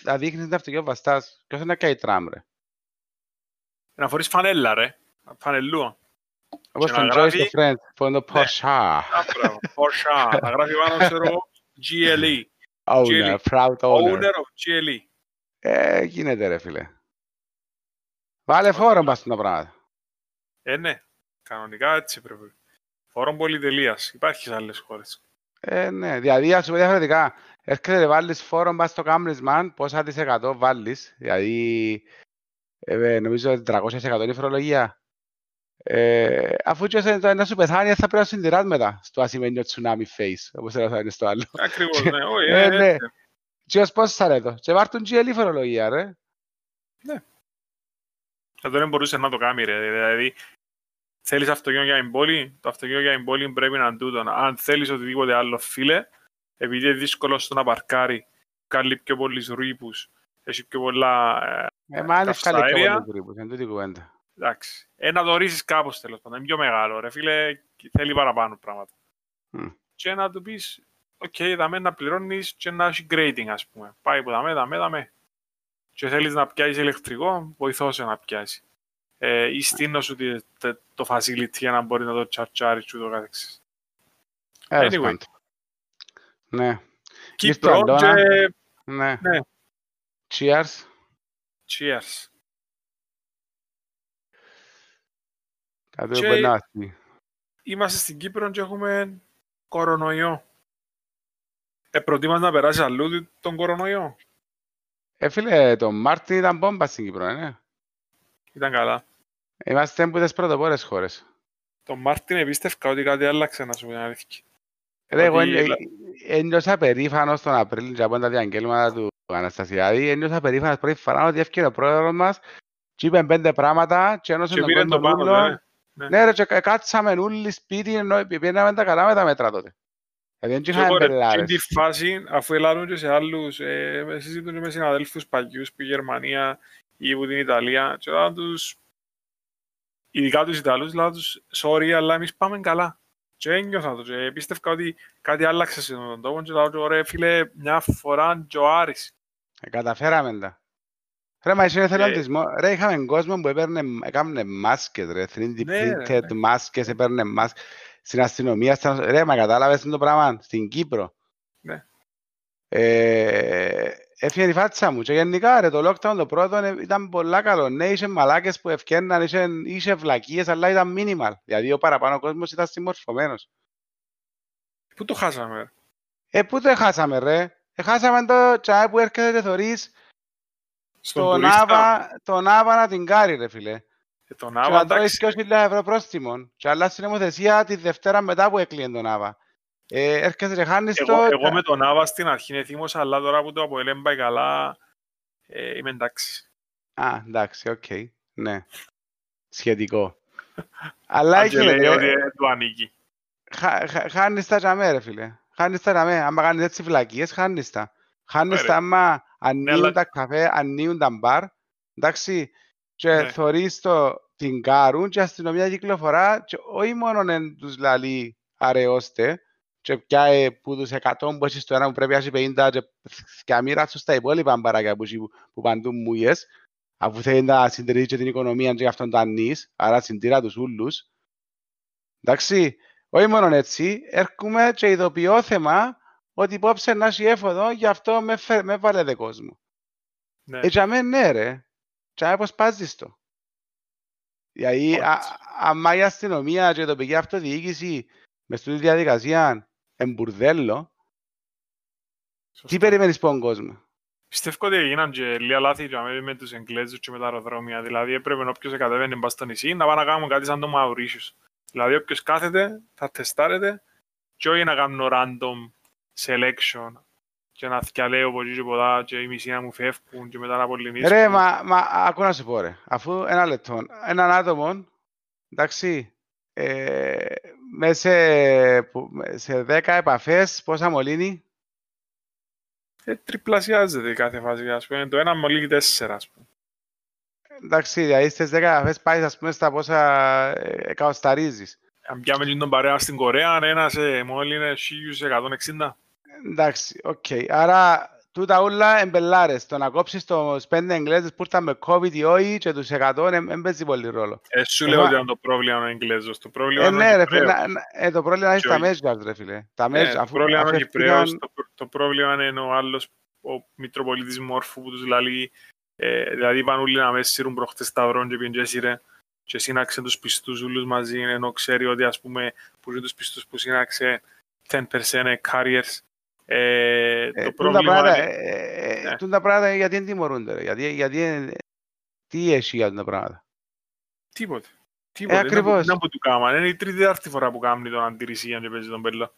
Speaker 1: να δείχνεις τα αυτοκίνητα βαστάς. Ποιος είναι να κάνει τραμ ρε;
Speaker 2: Να φορείς φανέλα ρε, φανελούα.
Speaker 1: Όπως τον Joyce το Friends, που είναι το Porsche.
Speaker 2: Porsche, να γράφει πάνω ξέρω GLE.
Speaker 1: Owner, proud owner.
Speaker 2: Owner of GLE.
Speaker 1: Ε, γίνεται ρε φίλε. Βάλε φόρο μπας τα πράγματα.
Speaker 2: Ε, ναι. Κανονικά έτσι πρέπει. Φόρο πολυτελείας. Υπάρχεις σε άλλες χώρες.
Speaker 1: Ε, ναι. Δηλαδή, ας σου πω διαφορετικά. Έρχεται βάλεις φόρο μπας στο κάμνισμαν, πόσα της εκατό βάλεις. Δηλαδή, ε, νομίζω ότι 300% είναι η φορολογία. Ε, αφού και να σου πεθάνεις, θα πρέπει να συντηράς μετά στο ασημένιο tsunami face, όπως θα είναι στο άλλο.
Speaker 2: Ακριβώς, ναι. Όχι, ε, ναι.
Speaker 1: Και ως πώς θα ρέτω. Και βάρτουν GLE φορολογία, ρε.
Speaker 2: Ναι. Αυτό δεν μπορούσες να το κάνεις, ρε. Δηλαδή, θέλεις αυτοκίνητο για την πόλη, το αυτοκίνητο για την πόλη πρέπει να είναι τούτο. Αν θέλεις οτιδήποτε άλλο, φίλε, επειδή είναι δύσκολο στο να παρκάρει, κάνει πιο πολλούς ρήπους, έχει πιο πολλά
Speaker 1: ε, μα είναι ευκαλή και τρίπους, είναι τούτη κουβέντα.
Speaker 2: Εντάξει. Ε, να το ρίσεις κάπως τέλος πάντων, είναι πιο μεγάλο ρε φίλε, θέλει παραπάνω πράγματα. Mm. Και να του πεις, OK, okay, δαμε να πληρώνεις και να έχει grading ας πούμε. Πάει που δαμε, δαμε, δαμε. και θέλεις να πιάσεις ηλεκτρικό, βοηθώ σε να πιάσει. Ε, ή στείνω σου το, το facility για να μπορεί να το τσαρτσάρει και ούτω καθεξής.
Speaker 1: Anyway. Ναι.
Speaker 2: Κύπρο και...
Speaker 1: Ναι. ναι. Cheers.
Speaker 2: Cheers.
Speaker 1: Κάτι και... να
Speaker 2: Είμαστε στην Κύπρο και έχουμε κορονοϊό. Ε, προτιμάς να περάσει αλλού τον κορονοϊό.
Speaker 1: Ε, φίλε, το Μάρτην ήταν μπόμπα στην Κύπρο, ε, ναι.
Speaker 2: Ήταν καλά.
Speaker 1: Είμαστε από τις πρωτοπόρες χώρες.
Speaker 2: Το Μάρτην επίστευκα ότι κάτι άλλαξε να σου πει αλήθεια.
Speaker 1: Ρε, εγώ ένιωσα περήφανος τον Απρίλιο και από τα διαγγέλματα του Αναστασιάδη. Ένιωσα περήφανος πρώτη φορά ότι έφυγε ο πρόεδρος μας και είπε πέντε πράγματα και ένωσε τον κόσμο ούλο. Ναι. ναι, ναι, ρε, και κάτσαμε όλοι σπίτι, ενώ πήγαμε τα καλά με τα μέτρα τότε.
Speaker 2: Δηλαδή δεν είχαμε πελάρες. Και τη φάση, αφού ελάρουν και σε άλλους, ε, συζητούν με συναδέλφους παλιούς που η Γερμανία ή που την Ιταλία και όταν τους, ειδικά τους Ιταλούς, λέω τους, sorry, αλλά εμείς πάμε καλά. Και ένιωθα το και πίστευκα ότι κάτι άλλαξε σε τον τόπο και λέω ρε φίλε, μια φορά και ο Άρης.
Speaker 1: Ε, καταφέραμε τα. Ρε, μα είσαι εθελοντισμό. Ε, ρε, είχαμε κόσμο που έπαιρνε, έκαμε μάσκες, ρε, 3D ναι, printed ναι. μάσκες, έπαιρνε μάσκες στην αστυνομία, στα... ρε, μα κατάλαβες το πράγμα, στην Κύπρο.
Speaker 2: Ναι.
Speaker 1: Ε, έφυγε η φάτσα μου και γενικά ρε, το lockdown το πρώτο ήταν πολλά καλό. Ναι, είχε μαλάκες που ευκαιρναν, είχε, είχε βλακίες, αλλά ήταν minimal. Δηλαδή ο παραπάνω κόσμος ήταν συμμορφωμένος.
Speaker 2: Πού το χάσαμε,
Speaker 1: Ε, πού το χάσαμε, ρε; Ε, χάσαμε το τσάι που έρχεται και θωρείς στον Άβα, τον Άβα να την κάρει, ρε φίλε.
Speaker 2: Και τον Άβα,
Speaker 1: εντάξει. Και 2.000 ευρώ πρόστιμο. Και αλλάζει την νομοθεσία τη Δευτέρα μετά που έκλειε τον Άβα. Ε, έρχεσαι και χάνεις
Speaker 2: εγώ, το... Εγώ με τον Άβα στην αρχή είναι θύμος, αλλά τώρα που το αποελέμπα πάει καλά, ε, είμαι εντάξει.
Speaker 1: Α, εντάξει, οκ. Okay. Ναι. Σχετικό. αλλά
Speaker 2: έχει... λέει ότι του ανήκει.
Speaker 1: Χάνεις τα τζαμέ, ρε φίλε. Χάνεις τα τζαμέ. Αν κάνεις έτσι φυλακίες, χάνεις τα. Χάνεις τα άμα ανοίγουν τα καφέ, ανοίγουν τα μπαρ. Εντάξει, και ναι. θωρείς το την κάρουν και αστυνομία κυκλοφορά και όχι μόνο εν τους λαλεί αραιώστε και πια που τους 100 που έχεις στο ένα που πρέπει να έχει 50 και, και αμήρα σου στα υπόλοιπα μπαράκια που, που παντού μούιες αφού θέλει να συντηρήσει και την οικονομία και αυτόν το ανείς, άρα συντήρα τους ούλους. Εντάξει, όχι μόνο έτσι, έρχομαι και ειδοποιώ θέμα ότι υπόψε να έχει έφοδο, γι' αυτό με, φε, με βάλετε κόσμο. Ναι. Έτσι αμέ ναι ρε, και πώς πάζεις το. Δηλαδή, άμα η αστυνομία και η τοπική αυτοδιοίκηση μες στη διαδικασία εμπουρδέλο, τι περιμένεις από τον κόσμο;
Speaker 2: Πιστεύω ότι έγιναν και λίγα λάθη με τους Εγγλέζους και με τα αεροδρόμια. Δηλαδή έπρεπε όποιος κατέβαινε μπας στο νησί να πάει να κάνουμε κάτι σαν το Μαουρίσιος. Δηλαδή όποιος κάθεται θα τεστάρεται και όχι να κάνουν random selection και να θυκαλέω από εκεί και πολλά και οι μισοί να μου φεύγουν και μετά να απολυνήσουν.
Speaker 1: Ρε, μα, μα ακούω να σου πω ρε. Αφού ένα λεπτό, έναν άτομο, εντάξει, ε, μέσα σε, σε 10 επαφές πόσα μολύνει;
Speaker 2: Ε, τριπλασιάζεται κάθε φάση, ας πούμε. Το ένα μολύνει τέσσερα, ας πούμε.
Speaker 1: Εντάξει, δηλαδή στις 10 επαφές πάει, ας πούμε, στα πόσα ε, εκαοσταρίζεις.
Speaker 2: Αν πιάμε τον παρέα στην Κορέα, ένας ε, μόλυνε 1160.
Speaker 1: Εντάξει, OK. Okay. Άρα τούτα όλα εν πελλάρες. Το να κόψεις τους πέντε Εγγλέζες που ήρθαν με COVID ή όχι και τους 100 δεν παίζει πολύ ρόλο.
Speaker 2: Ε, σου λέω ότι είναι το πρόβλημα ο Εγγλέζος. Το πρόβλημα
Speaker 1: ε, ναι, ρε, φίλε, ε, το πρόβλημα είναι στα measures, ρε φίλε. Τα
Speaker 2: measures, ε, αφού, πρόβλημα είναι ο Κυπραίος, το, το, πρόβλημα είναι ο άλλος, ο Μητροπολίτης Μόρφου που τους λέει, ε, δηλαδή πάνε όλοι να με σύρουν προχτές σταυρών και πήγαινε και και σύναξε τους πιστούς όλους μαζί, ενώ ξέρει ότι ας πούμε που είναι τους πιστούς που σύναξε 10% carriers ε, ε, το πρόβλημα
Speaker 1: είναι... Ε, ε, τα πράγματα γιατί δεν τιμωρούνται, γιατί, γιατί τι έχει για τα πράγματα;
Speaker 2: Τίποτε. Τίποτε. Ε, ακριβώς. Είναι που του κάμα. Είναι η τρίτη άρτη φορά που κάνει τον αντιρρησία και παίζει τον πέλο.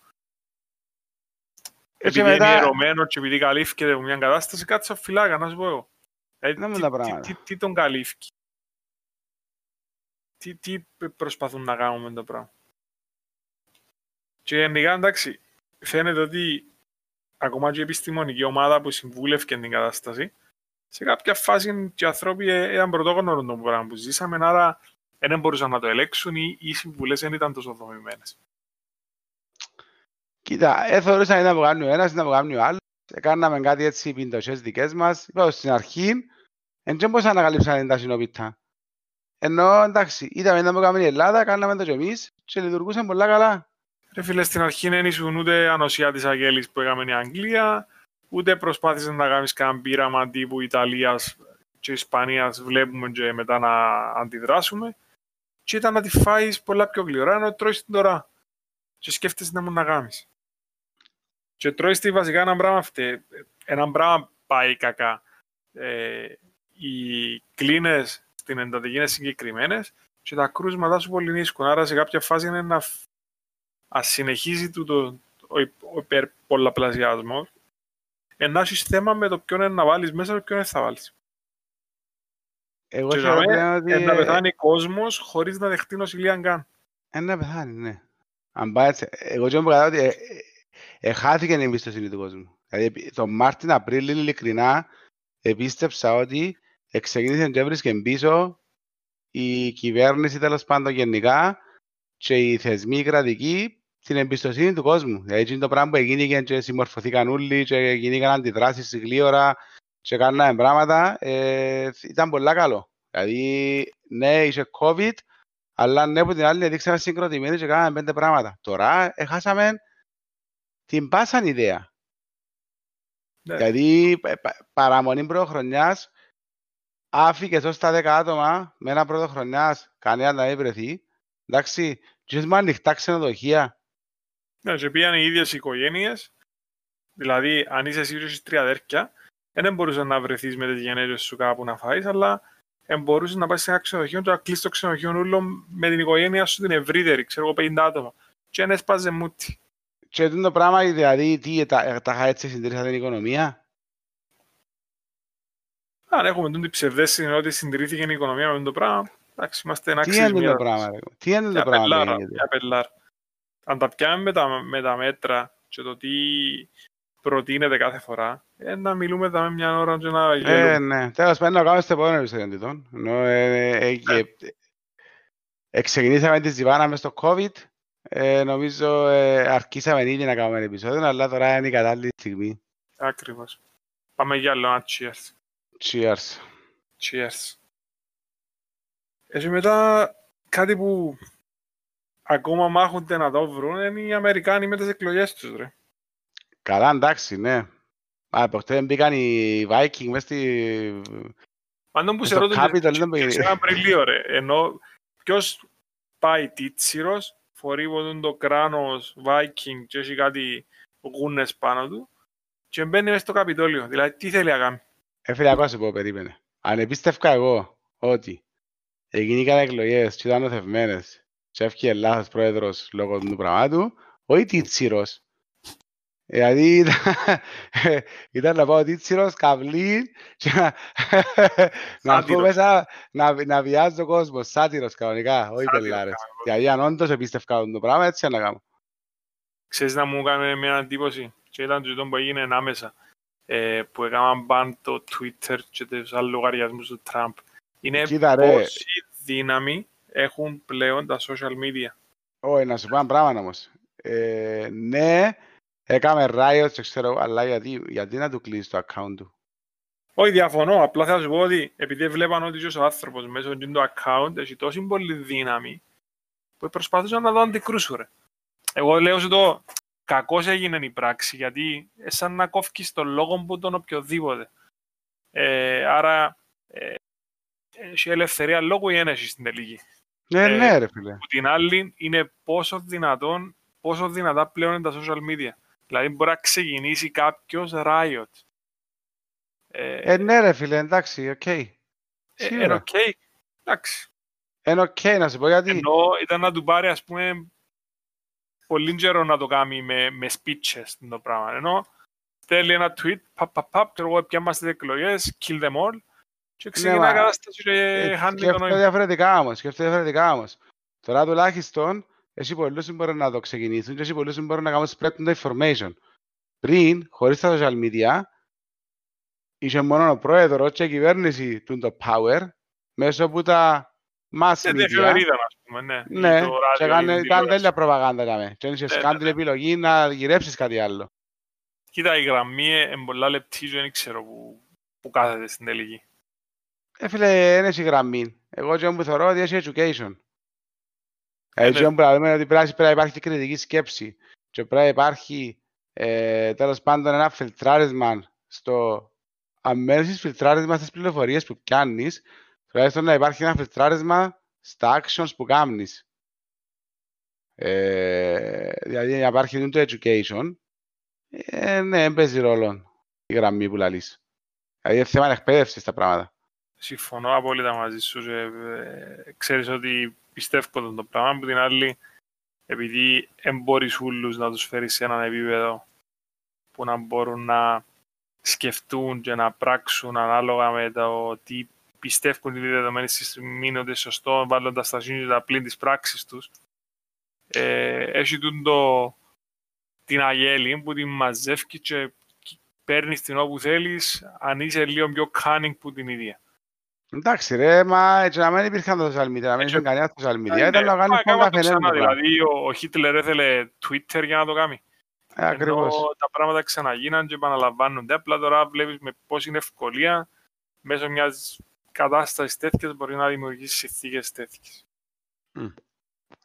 Speaker 2: Επειδή μετά... είναι ερωμένος και επειδή καλύφθηκε από μια κατάσταση, κάτσε φυλάκα, να σου πω εγώ. Ε, τι, τι, τι, τι, τον καλύφθηκε. Τι, τι προσπαθούν να κάνουν με το πράγμα. Και γενικά εντάξει, φαίνεται ότι ακόμα και η επιστημονική ομάδα που συμβούλευκε την κατάσταση, σε κάποια φάση και οι άνθρωποι ε, ήταν πρωτόγνωρο το πράγμα που ζήσαμε, άρα δεν μπορούσαν να το ελέγξουν ή οι συμβουλές δεν ήταν τόσο δομημένες.
Speaker 1: Κοίτα, δεν θεωρούσαν να το κάνει ο ένας, να το κάνει ο άλλος. Κάναμε κάτι έτσι πιντοσές δικές μας. Είπα στην αρχή, Εν και πώς ανακαλύψαν τα συνοπιτά. Ενώ εντάξει, είδαμε να μου κάνουμε η Ελλάδα, κάναμε το και εμείς και λειτουργούσαν πολλά καλά.
Speaker 2: Ρε φίλε, στην αρχή δεν ήσουν ούτε ανοσία της Αγγέλης που έκαμε η Αγγλία, ούτε προσπάθησες να κάνεις κανένα πείραμα τύπου Ιταλίας και Ισπανίας βλέπουμε και μετά να αντιδράσουμε και ήταν να τη φάεις πολλά πιο γλυόρα, ενώ τρώεις την τώρα και σκέφτεσαι να μου να κάνεις. Και τρώεις τη βασικά ένα πράγμα αυτό, ένα πράγμα πάει κακά. Ε, οι κλίνες στην εντατική είναι συγκεκριμένες και τα κρούσματα σου πολύ νίσκουν. Άρα σε κάποια φάση είναι να ας συνεχίζει το, το, ο υπερπολαπλασιασμός να έχεις θέμα με το ποιον είναι να βάλεις μέσα και ποιον δεν θα βάλεις.
Speaker 1: Εγώ
Speaker 2: και
Speaker 1: θεωρώ
Speaker 2: να,
Speaker 1: πλέον ότι...
Speaker 2: να πεθάνει κόσμος χωρίς να δεχτεί νοσηλεία καν.
Speaker 1: Ένα πεθάνει, ναι. Αν πάει έτσι, εγώ και μου ότι ε, ε, ε, χάθηκε η εμπιστοσύνη του κόσμου. Δηλαδή, τον Μάρτιν Απρίλιο, ειλικρινά, επίστεψα ότι εξεκίνησε και έβρισκε πίσω η κυβέρνηση τέλος πάντων γενικά και οι θεσμοί κρατικοί την εμπιστοσύνη του κόσμου. Δηλαδή είναι το πράγμα που έγινε και συμμορφωθήκαν όλοι και γίνηκαν αντιδράσεις γλύωρα και κάναμε πράγματα, ε, ήταν πολύ καλό. Δηλαδή, ναι, είσαι COVID, αλλά ναι, από την άλλη δείξαμε συγκροτημένοι και κάναμε πέντε πράγματα. Τώρα, έχασαμε την πάσαν ιδέα. Ναι. Δηλαδή, παραμονή πρωτοχρονιάς, άφηκες ως τα δέκα άτομα με ένα πρωτοχρονιάς, κανένα να μην βρεθεί. Εντάξει, και με ανοιχτά ξενοδοχεία,
Speaker 2: ναι, και πήγαν οι ίδιες οικογένειες, δηλαδή αν είσαι εσύ και τρία αδέρφια, δεν μπορούσες να βρεθείς με τις γενέργειες σου κάπου να φάεις, αλλά μπορούσες να πάει σε ένα ξενοδοχείο και να κλείσει το ξενοδοχείο όλο με την οικογένεια σου την ευρύτερη, ξέρω εγώ 50 άτομα. Και δεν έσπαζε μούτι.
Speaker 1: Και το πράγμα, δηλαδή, τι, τα, τα έτσι συντηρήσατε την οικονομία.
Speaker 2: Αν έχουμε την ψευδέστηση ότι συντηρήθηκε η οικονομία με το πράγμα, εντάξει, είμαστε ένα
Speaker 1: Τι είναι το πράγμα, Τι είναι το πράγμα,
Speaker 2: αν τα πιάμε με τα, με τα μέτρα και το τι προτείνεται κάθε φορά, ε, να μιλούμε με μια ώρα και να
Speaker 1: γέλουμε. Ε, ναι. Τέλος πάντων, να κάνουμε στο επόμενο επεισόδιο. Ε, ε, ε, ε, ξεκινήσαμε τη ζυβάνα μες στο COVID. Ε, νομίζω ε, αρκίσαμε ήδη να κάνουμε ένα επεισόδιο, αλλά τώρα είναι η κατάλληλη στιγμή.
Speaker 2: Ακριβώς. Πάμε για άλλο ένα cheers.
Speaker 1: Cheers.
Speaker 2: Cheers. Έτσι μετά κάτι που ακόμα μάχονται να το βρουν είναι οι Αμερικάνοι με τις εκλογές τους, ρε.
Speaker 1: Καλά, εντάξει, ναι. Α, προχτέ μπήκαν οι Viking μες στη...
Speaker 2: Πάντων που σε ρωτούν σε Απριλίο, ρε. Ενώ ποιος πάει τίτσιρος, φορεί το κράνος Viking και έχει κάτι γούνες πάνω του και μπαίνει μέσα στο Καπιτόλιο. Δηλαδή, τι θέλει να κάνει;
Speaker 1: Έφερε ακόμα σου πω, περίμενε. Αν επίστευκα εγώ ότι έγιναν εκλογές και ήταν νοθευμένες και έφυγε λάθος πρόεδρος λόγω του πραγμάτου, όχι τίτσιρος. Δηλαδή ήταν, ήταν να πάω τίτσιρος, καβλή και να, να πω μέσα να, να βιάζει τον κόσμος, σάτυρος κανονικά, όχι πελάρες. Δηλαδή αν όντως επίστευκα το πράγμα, έτσι να κάνω.
Speaker 2: Ξέρεις να μου έκανε μια εντύπωση και ήταν το που έγινε άμεσα ε, που έκαναν μπαν το Twitter και τους άλλους λογαριασμούς του Τραμπ. Είναι πόση δύναμη έχουν πλέον τα social media.
Speaker 1: Όχι, να σου πω ένα πράγμα όμως. Ε, ναι, έκαμε riot, ξέρω, αλλά γιατί, γιατί να του κλείσει το account του;
Speaker 2: Όχι, διαφωνώ. Απλά θα σου πω ότι επειδή βλέπαν ότι ο άνθρωπος μέσω του account έχει τόση πολύ δύναμη που προσπαθούσαν να δω αντικρούσου, ρε. Εγώ λέω ότι το κακός έγινε η πράξη γιατί σαν να κόφκεις τον λόγο που τον οποιοδήποτε. Ε, άρα ε, έχει ελευθερία λόγου ή εν έσιει στην τελική.
Speaker 1: Ναι, ε, ναι, ρε φίλε.
Speaker 2: Που την άλλη είναι πόσο δυνατόν, πόσο δυνατά πλέον είναι τα social media. Δηλαδή μπορεί να ξεκινήσει κάποιος riot.
Speaker 1: Ε, ε, ναι ρε φίλε, εντάξει, OK. Okay.
Speaker 2: Ε, είναι OK, okay. εντάξει.
Speaker 1: Είναι OK, okay, να σου πω γιατί.
Speaker 2: Ενώ ήταν να του πάρει, ας πούμε, πολύ καιρό να το κάνει με, με speeches το πράγμα. Ενώ στέλνει ένα tweet, παπ, παπ, παπ, ξέρω εγώ, πιάμαστε εκλογές, kill them all, και ξεκινά η κατάσταση και χάνει το νόημα.
Speaker 1: διαφορετικά όμως, σκέφτεται διαφορετικά όμως. Τώρα τουλάχιστον, εσύ πολλούς μπορούν να το ξεκινήσουν και εσύ πολλούς μπορούν να κάνουν spread the information. Πριν, χωρίς τα social media, είχε μόνο ο πρόεδρος και η κυβέρνηση του το power μέσω από τα mass media.
Speaker 2: Ναι, εφημερίδα, ας πούμε, ναι.
Speaker 1: Ναι, και κάνει τέλεια προπαγάνδα. Και έχεις κάνει την επιλογή να γυρέψεις κάτι άλλο.
Speaker 2: Κοίτα, η γραμμή είναι πολλά λεπτή και δεν ξέρω που κάθεται στην τελική.
Speaker 1: Ε, φίλε, δεν έχει γραμμή. Εγώ και που θεωρώ ότι έχει education.
Speaker 2: Ε,
Speaker 1: Έτσι,
Speaker 2: ναι.
Speaker 1: όπου λέμε ότι πρέπει να υπάρχει κριτική σκέψη και πρέπει να υπάρχει ε, τέλος πάντων ένα φιλτράρισμα στο αμέσως φιλτράρισμα στις πληροφορίες που πιάνεις, τουλάχιστον να υπάρχει ένα φιλτράρισμα στα actions που κάνεις. Ε, δηλαδή, να υπάρχει το education, ε, ναι, παίζει ρόλο η γραμμή που λαλείς. Δηλαδή, είναι θέμα εκπαίδευσης τα πράγματα.
Speaker 2: Συμφωνώ απόλυτα μαζί σου. Και, ε, ξέρεις ότι πιστεύω τον το πράγμα. Από την άλλη, επειδή δεν μπορείς όλους να τους φέρεις σε έναν επίπεδο που να μπορούν να σκεφτούν και να πράξουν ανάλογα με το τι πιστεύουν οι δεδομένοι στη στιγμή είναι ότι σωστό, βάλλοντας τα σύνολα πλήν της πράξης τους. Ε, έχει τούν το, την αγέλη που την μαζεύει και παίρνεις την όπου θέλεις, αν είσαι λίγο πιο cunning που την ίδια.
Speaker 1: Εντάξει ρε, μα έτσι να μην υπήρχαν τα social media, να μην
Speaker 2: Έτσι,
Speaker 1: είχε κανένα στα social media,
Speaker 2: Ναι,
Speaker 1: ήταν να
Speaker 2: μα
Speaker 1: κάνεις μόνο
Speaker 2: κάμα το
Speaker 1: καφενέ
Speaker 2: ξανά,
Speaker 1: το πράγμα.
Speaker 2: Δηλαδή, ο, ο Χίτλερ έθελε Twitter για να το κάνει.
Speaker 1: Ε, Ακριβώς.
Speaker 2: Ενώ τα πράγματα ξαναγίναν και επαναλαμβάνονται. Απλά τώρα βλέπεις με πόση είναι ευκολία μέσω μιας κατάστασης τέτοιας μπορεί να δημιουργήσεις συνθήκες τέτοιες.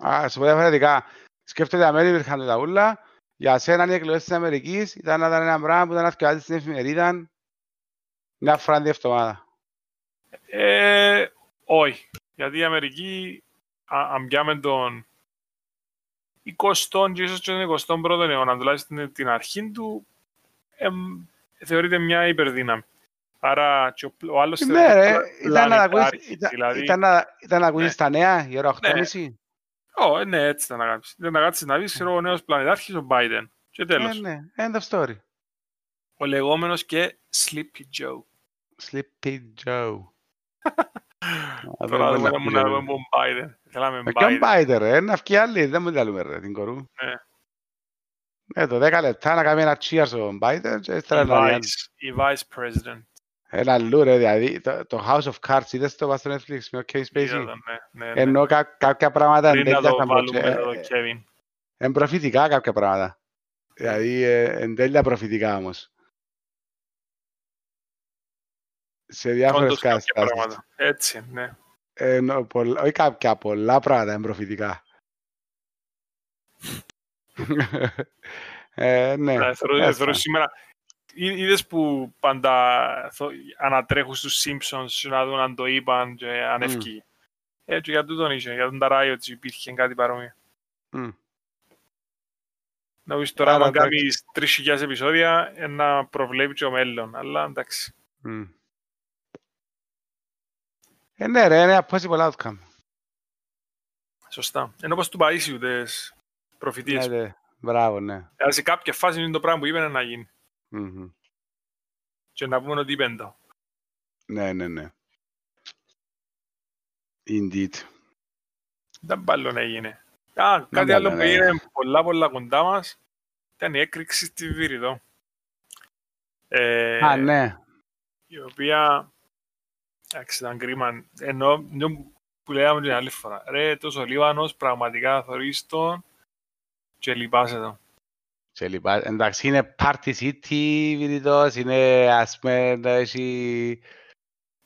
Speaker 1: Α, σου πω διαφορετικά. Σκέφτεται αν δεν υπήρχαν τα ούλα, για σένα οι εκλογές της Αμερικής ήταν να ήταν ένα πράγμα που ήταν να θυκευάζεις στην εφημερίδα μια φορά την εβδομάδα.
Speaker 2: Ε, όχι. Γιατί η Αμερική, α- αν πιάμε τον 20ο και ίσως και τον 21ο αιώνα, τουλάχιστον την αρχή του, εμ, θεωρείται μια υπερδύναμη. Άρα και ο, ο άλλος
Speaker 1: Ναι ρε,
Speaker 2: θεωρείται
Speaker 1: ήταν να τα ακούσεις-
Speaker 2: πλανητάρχης,
Speaker 1: ήταν-
Speaker 2: δηλαδή-
Speaker 1: ήταν να- ήταν να ακούσεις
Speaker 2: Ναι.
Speaker 1: τα νέα η ώρα 8.30.
Speaker 2: Ω, ε, ναι, έτσι ήταν να κάνεις. Δεν να κάτσεις να δεις, ξέρω, ο νέος πλανητάρχης, ο Biden. Και
Speaker 1: Ε,
Speaker 2: τέλος.
Speaker 1: ναι, end of story.
Speaker 2: Ο λεγόμενος και Sleepy Joe.
Speaker 1: Sleepy Joe. Α, δεν
Speaker 2: Τώρα
Speaker 1: μπορεί να
Speaker 2: δεν μου
Speaker 1: πει,
Speaker 2: να
Speaker 1: ρε.
Speaker 2: δούμε τον Biden. Θέλαμε
Speaker 1: Με ποιον
Speaker 2: Biden.
Speaker 1: πάτε ρε, να βγει άλλη, δεν μου τα λέμε ρε, την κορού.
Speaker 2: Ναι.
Speaker 1: Ε, το 10 λεπτά να κάνει ένα cheers στον Biden και
Speaker 2: Η
Speaker 1: ύστερα να διάνει.
Speaker 2: Vice, η Vice President.
Speaker 1: Ένα αλλού ρε, δηλαδή, το, το House of Cards, είδες το πας στο Netflix με ο Kevin
Speaker 2: Είδα
Speaker 1: Spacey.
Speaker 2: τον, ναι, ναι, ναι.
Speaker 1: Ενώ κα, κάποια πράγματα
Speaker 2: Πριν να το
Speaker 1: εντέλειασαν
Speaker 2: βάλουμε
Speaker 1: ε,
Speaker 2: εδώ,
Speaker 1: ε,
Speaker 2: Kevin.
Speaker 1: εν προφητικά κάποια πράγματα. Δηλαδή, ε, εν τέλεια προφητικά όμως. Σε διάφορες
Speaker 2: Όντως κάποια
Speaker 1: καταστάσεις.
Speaker 2: πράγματα. Έτσι, ναι.
Speaker 1: Ενώ, πολλά, όχι κάποια, πολλά πράγματα εν προφητικά. ε, ναι.
Speaker 2: Ναι, θεωρώ-
Speaker 1: έστα.
Speaker 2: θεωρώ σήμερα... Εί- Είδες που πάντα θο- ανατρέχουν στους Simpsons να δουν αν το είπαν και αν
Speaker 1: Μμ.
Speaker 2: ευκεί. Έτσι, για τούτον είχε, για τον Ταράιο υπήρχε κάτι παρόμοιο.
Speaker 1: Μμ.
Speaker 2: Νομίζω τώρα,
Speaker 1: Άρα,
Speaker 2: αν
Speaker 1: εντάξει.
Speaker 2: κάνεις 3.000 επεισόδια, ε, να προβλέπει και ο μέλλον. Αλλά εντάξει.
Speaker 1: Μμ. Ε, ναι ρε, είναι a possible outcome.
Speaker 2: Σωστά. Ενώ πως του Παΐσιου τις προφητείες.
Speaker 1: Ναι, ναι. Μπράβο, ναι.
Speaker 2: Αλλά σε κάποια φάση είναι το πράγμα που είπε να γίνει.
Speaker 1: Μμμ.
Speaker 2: Και να πούμε ότι είπεν το.
Speaker 1: Ναι, ναι, ναι. Indeed.
Speaker 2: Δεν πάλι να έγινε. Α, κάτι
Speaker 1: ναι,
Speaker 2: άλλο
Speaker 1: ναι,
Speaker 2: που
Speaker 1: ναι.
Speaker 2: έγινε πολλά πολλά κοντά μας ήταν η έκρηξη στη Βηρητό. Ε,
Speaker 1: Α, ναι.
Speaker 2: η οποία εντάξει, ήταν κρίμα. Ενώ ενώ που λέγαμε την άλλη φορά. Ρε, τόσο Λίβανος πραγματικά θωρείς τον και λυπάσαι τον.
Speaker 1: Και λοιπά. Εντάξει, είναι party city, βηρητός, είναι ας πούμε, έχει...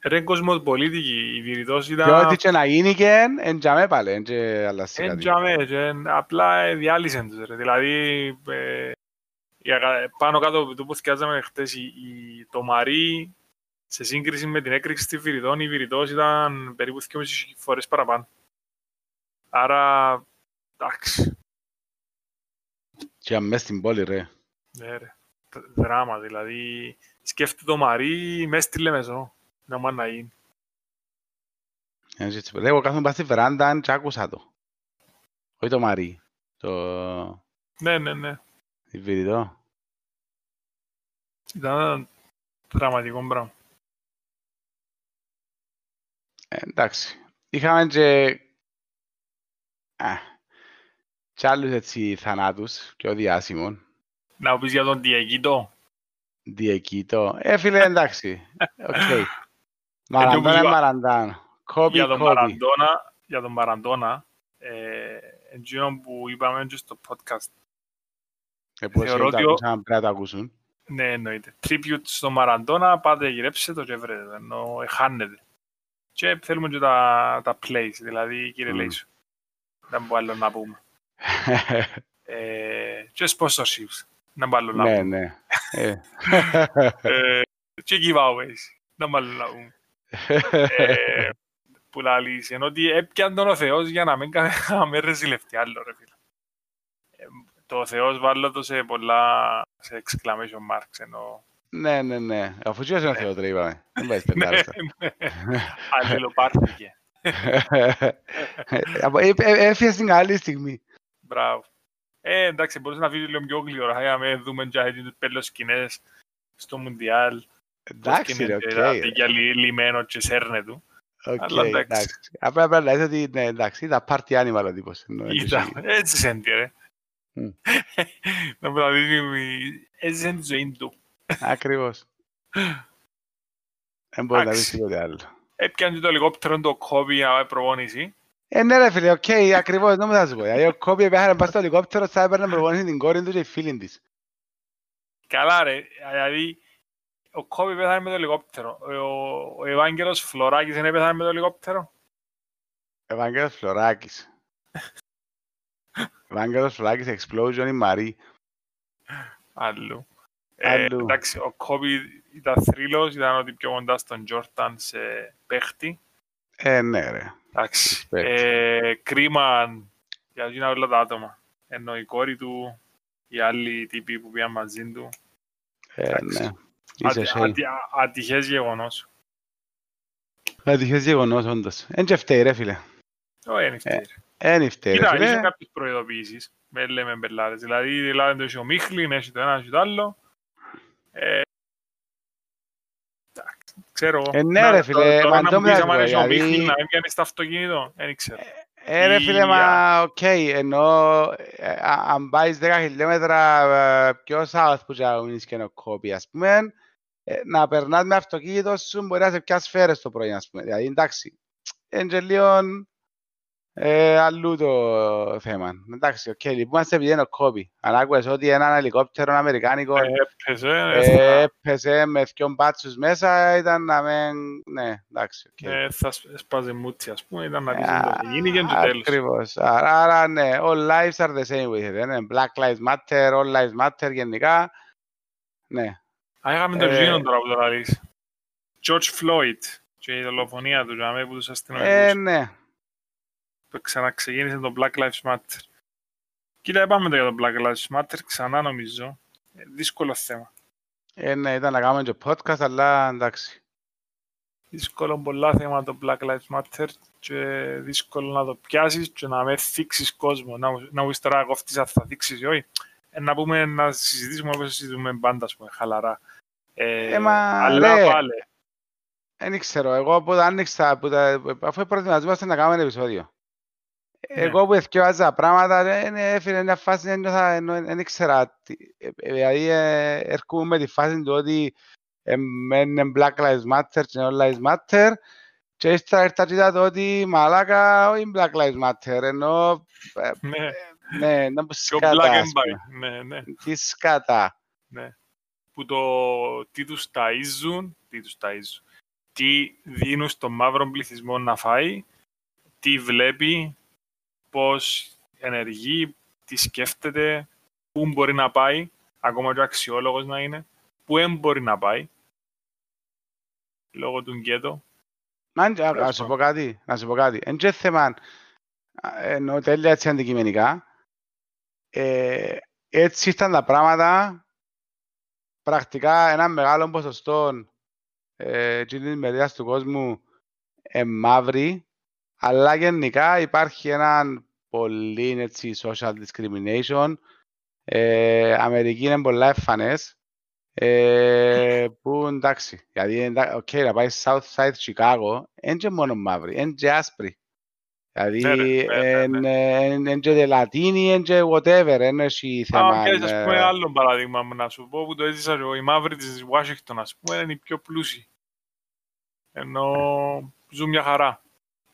Speaker 2: Ρε, κοσμοπολίτικη. Η Βηρητός
Speaker 1: Και
Speaker 2: ήταν...
Speaker 1: ό,τι και να γίνει και εν τζαμέ πάλι, εν και αλλάζει
Speaker 2: Εν
Speaker 1: κάτι.
Speaker 2: τζαμέ, και εν- απλά ε, διάλυσαν τους. Ρε. Δηλαδή, ε, η ακα- πάνω κάτω από το που θυκιάζαμε χτες, η, η- το Μαρί, σε σύγκριση με την έκρηξη στη Βηρητών, η Βηρητός ήταν περίπου 2,5 φορές παραπάνω. Άρα, εντάξει,
Speaker 1: Και μες στην πόλη, ρε.
Speaker 2: ναι, ρε. Δ- δράμα, δηλαδή, σκέφτεται το Μαρί μέσα στη Λεμεσό, να μάνα να γίνει.
Speaker 1: Έτσι, έτσι. Ρε, Εγώ κάθομαι πας στη βεράντα και άκουσα το. Όχι το Μαρί, το
Speaker 2: Ναι, ναι, ναι.
Speaker 1: βηρητό.
Speaker 2: Ήταν ένα δραματικό πράγμα.
Speaker 1: Ε, εντάξει. Είχαμε και... Α, και άλλους έτσι θανάτους, πιο διάσημων.
Speaker 2: Να πεις για τον Διεκείτο.
Speaker 1: Διεκείτο. Ε, φίλε, εντάξει. Οκ.
Speaker 2: όπως
Speaker 1: Μαραντάνα,
Speaker 2: είπα-
Speaker 1: Μαραντάνα. Κόμπι,
Speaker 2: για τον
Speaker 1: κόμπι.
Speaker 2: Μαραντόνα, για τον Μαραντόνα, ε, εκείνο που είπαμε και στο podcast.
Speaker 1: Ε, πώς
Speaker 2: θεωρώ
Speaker 1: το
Speaker 2: ότι ο-
Speaker 1: ακούσαν, πρέπει να το ακούσουν.
Speaker 2: Ναι, εννοείται. Tribute στο Μαραντόνα, πάτε γυρέψτε το και βρείτε, το, ενώ ε, χάνετε. Και θέλουμε και τα, τα plays, δηλαδή κύριε
Speaker 1: Μμμ.
Speaker 2: Λέησο. Δεν μπορώ άλλο να πούμε. Ε, και sponsorships. Δεν μπορώ άλλο να
Speaker 1: ναι,
Speaker 2: πούμε.
Speaker 1: ναι. Ε.
Speaker 2: Ε, και giveaways. Δεν μπορώ άλλο να πούμε. Ε, που λαλείς, ενώ ότι έπιαν τον ο Θεός για να μην κάνουμε ρεζιλευτεί άλλο ρε φίλε. Ε, το ο Θεός βάλω το σε πολλά σε exclamation marks ενώ
Speaker 1: ναι, ναι, ναι. Αφού και ο Θεός ρε είπαμε. Δεν πάει
Speaker 2: ναι,
Speaker 1: πεντάριστα.
Speaker 2: ναι. αλληλοπάρθηκε.
Speaker 1: Από- ε, ε, Έφυγε στην καλή στιγμή.
Speaker 2: Μπράβο. Ε, εντάξει, μπορούσε να φύγει λίγο πιο γλυόρα, για να δούμε και έτσι τους πέλος σκηνές στο Μουντιάλ.
Speaker 1: Εντάξει ρε, οκ.
Speaker 2: Δηλαδή για λι- λιμένο και σέρνε του.
Speaker 1: Οκ,
Speaker 2: αλλά εντάξει.
Speaker 1: εντάξει. Απλά πρέπει να λες ότι ναι, εντάξει, ήταν party animal ο τύπος. εννοώ,
Speaker 2: Ήταν,
Speaker 1: έτσι.
Speaker 2: έτσι έζησεν τη ρε.
Speaker 1: Μμ.
Speaker 2: Να μου τα δίνει, έτσι έζησεν τη ζωή του.
Speaker 1: Ακριβώς. Δεν μπορείς να δεις
Speaker 2: Εντάξει.
Speaker 1: τίποτε άλλο.
Speaker 2: Έπιανε το ελικόπτερο το κόβει για να πάει προπόνηση.
Speaker 1: Ε, ναι ρε φίλε, οκ, ακριβώς, δεν μου θα σου πω. Δηλαδή, ο Κόμπι έπαιχε πας στο ελικόπτερο, θα έπαιρνε προπονήσει την κόρη του και η φίλη της.
Speaker 2: Καλά ρε, δηλαδή ο Κόμπι πέθανε με το ελικόπτερο. Ο, ο Ευάγγελος Φλωράκης δεν έπεθανε με το ελικόπτερο.
Speaker 1: Ευάγγελος Φλωράκης. Ευάγγελος Φλωράκης, Explosion in Mari.
Speaker 2: Αλλού. Ε,
Speaker 1: Αλλού.
Speaker 2: εντάξει, ο Κόμπι ήταν θρύλος, ήταν ότι πιο κοντά στον Τζόρνταν σε παίχτη.
Speaker 1: Ε, ναι ρε.
Speaker 2: Εντάξει.
Speaker 1: Παίχτη.
Speaker 2: Ε, κρίμα για εκείνα όλα τα άτομα. Ενώ η κόρη του, οι άλλοι τύποι που πήγαν μαζί του.
Speaker 1: Ε,
Speaker 2: Εντάξει.
Speaker 1: ναι. Είσαι
Speaker 2: Ατι-
Speaker 1: σέι.
Speaker 2: ατι- Ατυχές γεγονός.
Speaker 1: Ατυχές γεγονός, όντως. Εν και φταίει ρε φίλε.
Speaker 2: Όχι, είναι φταίει.
Speaker 1: Εν φταίει ρε
Speaker 2: Κοίτα, είχε
Speaker 1: φίλε.
Speaker 2: κάποιες προειδοποιήσεις. Με λέμε μπελάρες. Δηλαδή, δηλαδή το έχει ο Μίχλιν, έχει το ένα, έχει το άλλο. Ε, εντάξει, ξέρω εγώ.
Speaker 1: Ε, ναι,
Speaker 2: Να,
Speaker 1: ρε,
Speaker 2: το-
Speaker 1: φίλε,
Speaker 2: τώρα
Speaker 1: μα
Speaker 2: να
Speaker 1: το
Speaker 2: μου πεις
Speaker 1: με
Speaker 2: άμα έχει ο
Speaker 1: δηλαδή-
Speaker 2: Μίχλιν να μην πιάνει στο αυτοκίνητο, δεν ξέρω.
Speaker 1: Ε, ρε φίλε,
Speaker 2: Ή-
Speaker 1: μα οκ, ενώ ε, α- αν πάεις 10 χιλιόμετρα ε, πιο south που τζαούνεις και ο κόπη, ας πούμε, ε, να περνάς με αυτοκίνητο σου μπορεί να σε πιάσει σφαίρες το πρωί, ας πούμε. Δηλαδή, εντάξει, είναι και λίγο ε, αλλού το θέμα. Εντάξει, οκ, λυπούμαστε επειδή είναι ο κόπη. Αν άκουες ότι έναν ελικόπτερο αμερικάνικο
Speaker 2: Ε, Έπαιζε,
Speaker 1: ε,
Speaker 2: ε, θα-
Speaker 1: έπαιζε με δυο μπάτσους μέσα, ήταν να μην... Ναι, εντάξει, οκ.
Speaker 2: ε, θα σπ- σπάζει μούτσι, ας πούμε, ήταν να
Speaker 1: Α,
Speaker 2: δεις το γίνει και το τέλος.
Speaker 1: Ακριβώς. Άρα, άρα, ναι, all lives are the same with it. ε, Ναι. Black lives matter, all lives matter γενικά. Ναι.
Speaker 2: Α, είχαμε το
Speaker 1: Ε,
Speaker 2: γίνον τώρα που το λαλείς. George Floyd και η δολοφονία του, για μένα, που τους
Speaker 1: Ε,
Speaker 2: αστυνομικούς,
Speaker 1: ναι.
Speaker 2: Που ξαναξεκίνησε το Black Lives Matter. Κοίτα, είπαμε το για το Black Lives Matter, ξανά νομίζω. Ε, δύσκολο θέμα.
Speaker 1: Ε, ναι, ήταν να κάνουμε και podcast, αλλά εντάξει.
Speaker 2: Δύσκολο πολλά θέμα το Black Lives Matter και δύσκολο να το πιάσεις και να με θίξεις κόσμο. Να, μου- να μου πεις τώρα κόφτεις αν θα θίξεις ή όχι. Ε, να πούμε να συζητήσουμε όπως συζητούμε πάντα, ας πούμε, χαλαρά. Ε,
Speaker 1: Ε, μα,
Speaker 2: αλλά
Speaker 1: ρε,
Speaker 2: πάλι.
Speaker 1: Δεν ξέρω, εγώ που τα άνοιξα, που τα, αφού προετοιμαζόμαστε να κάνουμε ένα επεισόδιο.
Speaker 2: Ναι.
Speaker 1: Εγώ που εθιώαζα πράγματα, δεν έφυγε μια φάση, δεν νιώθα, ενώ δεν ήξερα. τι- ε, ε, Δηλαδή, ε, έρχομαι με τη φάση του ότι ε, μεν είναι Black Lives Matter και All Lives Matter και ύστερα ήρθα και είδα το ότι μαλάκα, όχι Black Lives Matter, ενώ, ε,
Speaker 2: Ναι,
Speaker 1: ναι, να που
Speaker 2: πιο
Speaker 1: σκάτα,
Speaker 2: black and
Speaker 1: ας πούμε.
Speaker 2: white. Ναι, ναι.
Speaker 1: Τι σκάτα.
Speaker 2: Ναι. Που το τι τους ταΐζουν, τι τους ταΐζουν, τι δίνουν στον μαύρο πληθυσμό να φάει, τι βλέπει, πώς ενεργεί, τι σκέφτεται, πού μπορεί να πάει, ακόμα και ο αξιόλογος να είναι, πού δεν μπορεί να πάει, λόγω του γκέτο.
Speaker 1: Μα, α,
Speaker 2: Τέλος
Speaker 1: να σου πω
Speaker 2: πάντων.
Speaker 1: κάτι, να σου πω κάτι. Εν και θέμα, α, εννοώ τέλεια έτσι αντικειμενικά, ε, έτσι ήρθαν τα πράγματα, πρακτικά ένα μεγάλο ποσοστό ε, της μερίδας του κόσμου ε, μαύροι, αλλά γενικά υπάρχει ένα πολύ έτσι, social discrimination. Ε, Αμερική είναι πολλά εμφανές, ε, που εντάξει, γιατί εντά- οκ, να πάει Southside Chicago, είναι και μόνο μαύροι, είναι και άσπροι. Δηλαδή,
Speaker 2: Ναι, ρε, ναι, ναι,
Speaker 1: είναι και Λατίνοι, είναι και whatever, δεν έχει θέμα.
Speaker 2: Α, πιάσεις, ας πούμε,
Speaker 1: ε,
Speaker 2: άλλο παράδειγμα μου να σου πω που το έζησα εγώ. Οι μαύροι της Washington, ας πούμε, είναι οι πιο πλούσιοι. Ενώ ζουν μια χαρά.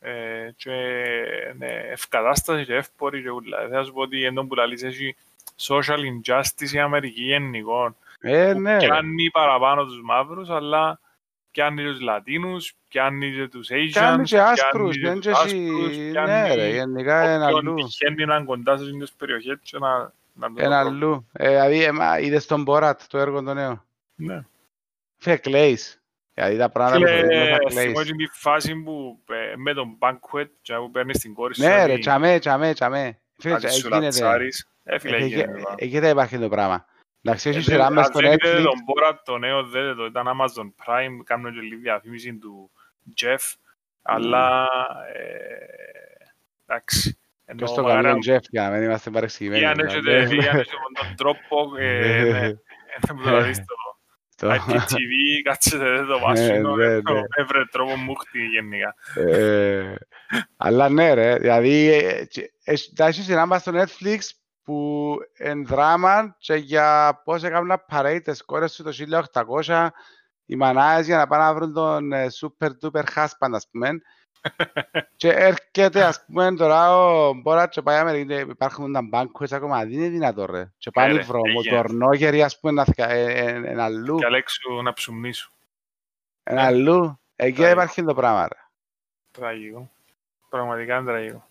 Speaker 2: Ε, και είναι ευκατάσταση και εύποροι και ούλα. Θα σου πω ότι ενώ που λαλείς έχει social injustice η Αμερική γενικόν.
Speaker 1: Ε,
Speaker 2: που
Speaker 1: ναι, ρε.
Speaker 2: πιάνει παραπάνω τους μαύρους, αλλά πιάνει τους Λατίνους, πιάνει και τους Asians,
Speaker 1: Κάνει και άσπρους,
Speaker 2: πιάνει
Speaker 1: δεν
Speaker 2: και
Speaker 1: και
Speaker 2: τους
Speaker 1: εσύ-
Speaker 2: άσπρους,
Speaker 1: ναι
Speaker 2: πιάνει
Speaker 1: ρε, γενικά είναι
Speaker 2: όποιον
Speaker 1: αλλού.
Speaker 2: τυχαίνει να είναι κοντά σε αυτές τις περιοχές και να, να το
Speaker 1: Είναι
Speaker 2: βρω.
Speaker 1: αλλού. Ε, Δηλαδή, ε, μα, είδες τον Μπόρατ, το έργο το νέο;
Speaker 2: Ναι.
Speaker 1: Φίλε, κλαίεις. Δηλαδή τα πράγματα που
Speaker 2: Φίλε,
Speaker 1: δείχνουν θα
Speaker 2: θυμώ
Speaker 1: κλαίεις.
Speaker 2: και τη φάση που ε, με τον banquet και που παίρνεις την κόρη σου
Speaker 1: Ναι ρε,
Speaker 2: ότι
Speaker 1: τσαμέ, τσαμέ, τσαμέ. Φίλε,
Speaker 2: κάτι
Speaker 1: τσα-
Speaker 2: σου
Speaker 1: γίνεται.
Speaker 2: λατσάρεις. Ε, φίλε,
Speaker 1: Εκεί-
Speaker 2: γίνεται. τώρα.
Speaker 1: Εκεί δεν υπάρχει το πράγμα. Εντάξει, έχει
Speaker 2: Ε,
Speaker 1: σειρά
Speaker 2: δεν-
Speaker 1: μες
Speaker 2: αν
Speaker 1: στο
Speaker 2: δεν είδατε
Speaker 1: Netflix.
Speaker 2: τον Borat το νέο, δέτε το. Ήταν Amazon Prime, κάνουν και λίγη διαφήμιση του Jeff. Αλλά, ε, εντάξει. Ενώ
Speaker 1: Ποιος το
Speaker 2: μαγάρα-
Speaker 1: κάνει τον Jeff για να μην είμαστε παρεξηγημένοι.
Speaker 2: Ή αν
Speaker 1: δηλαδή.
Speaker 2: έχετε δει, αν έχετε τον τρόπο, ε, ναι, ε, που το δεις το
Speaker 1: Το-
Speaker 2: IPTV, κάτσετε δεν το
Speaker 1: Ε,
Speaker 2: βάσουν,
Speaker 1: ναι, ναι.
Speaker 2: έβρε τρόπο μούχτη γενικά.
Speaker 1: Ε, Αλλά ναι ρε, δηλαδή ε, τσι- έχει- τα έχεις σειρά μας στο Netflix που εν δράμα και για πώς έκαναν parade τις κόρες του το 1800 οι μανάες για να πάνε να βρουν τον ε, super duper husband ας πούμε και έρχεται ας πούμε τώρα ο Μπόρα και πάει Αμερική υπάρχουν τα banquets ακόμα δεν είναι δυνατό ρε και πάνε
Speaker 2: ρε,
Speaker 1: βρωμό
Speaker 2: έγινε.
Speaker 1: τορνόγεροι ας πούμε να θυκα- ε, ε, ε, εν αλλού
Speaker 2: Και Αλέξου να ψουμνήσου.
Speaker 1: εν αλλού εκεί
Speaker 2: Τραγικό.
Speaker 1: υπάρχει το πράγμα ρε
Speaker 2: Τραγικό. Πραγματικά είναι τραγικό.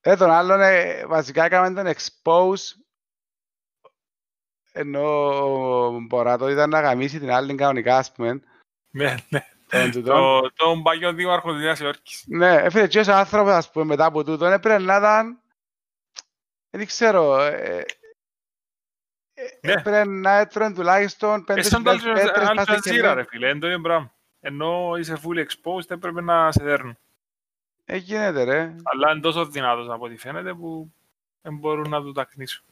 Speaker 1: Ε, τον άλλον ε, βασικά έκαμε τον expose ενώ ο Μπορατό ήταν να γαμίσει την άλλη κανονικά ας πούμε
Speaker 2: Ναι, ναι.
Speaker 1: Τον τούτον.
Speaker 2: Το- Τον παγιό δήμαρχο της Νέας Υόρκης.
Speaker 1: Ναι, έφερε και ο άνθρωπος ας πούμε μετά από τούτον έπρεπε να ήταν δεν ξέρω ε, ε,
Speaker 2: Ναι.
Speaker 1: έπρεπε να έτρωνε τουλάχιστον πέντε
Speaker 2: Ε, σαν το
Speaker 1: χιλιάδες πέτρες
Speaker 2: Al
Speaker 1: πας στην
Speaker 2: Jazeera,
Speaker 1: κελέ.
Speaker 2: ρε φίλε, είναι το ίδιο πράγμα. Ενώ είσαι fully exposed, έπρεπε να σε δέρνουν.
Speaker 1: Ε, γίνεται ρε.
Speaker 2: Αλλά είναι τόσο δυνατός από ό,τι φαίνεται που δεν μπορούν να το τακνίσουν.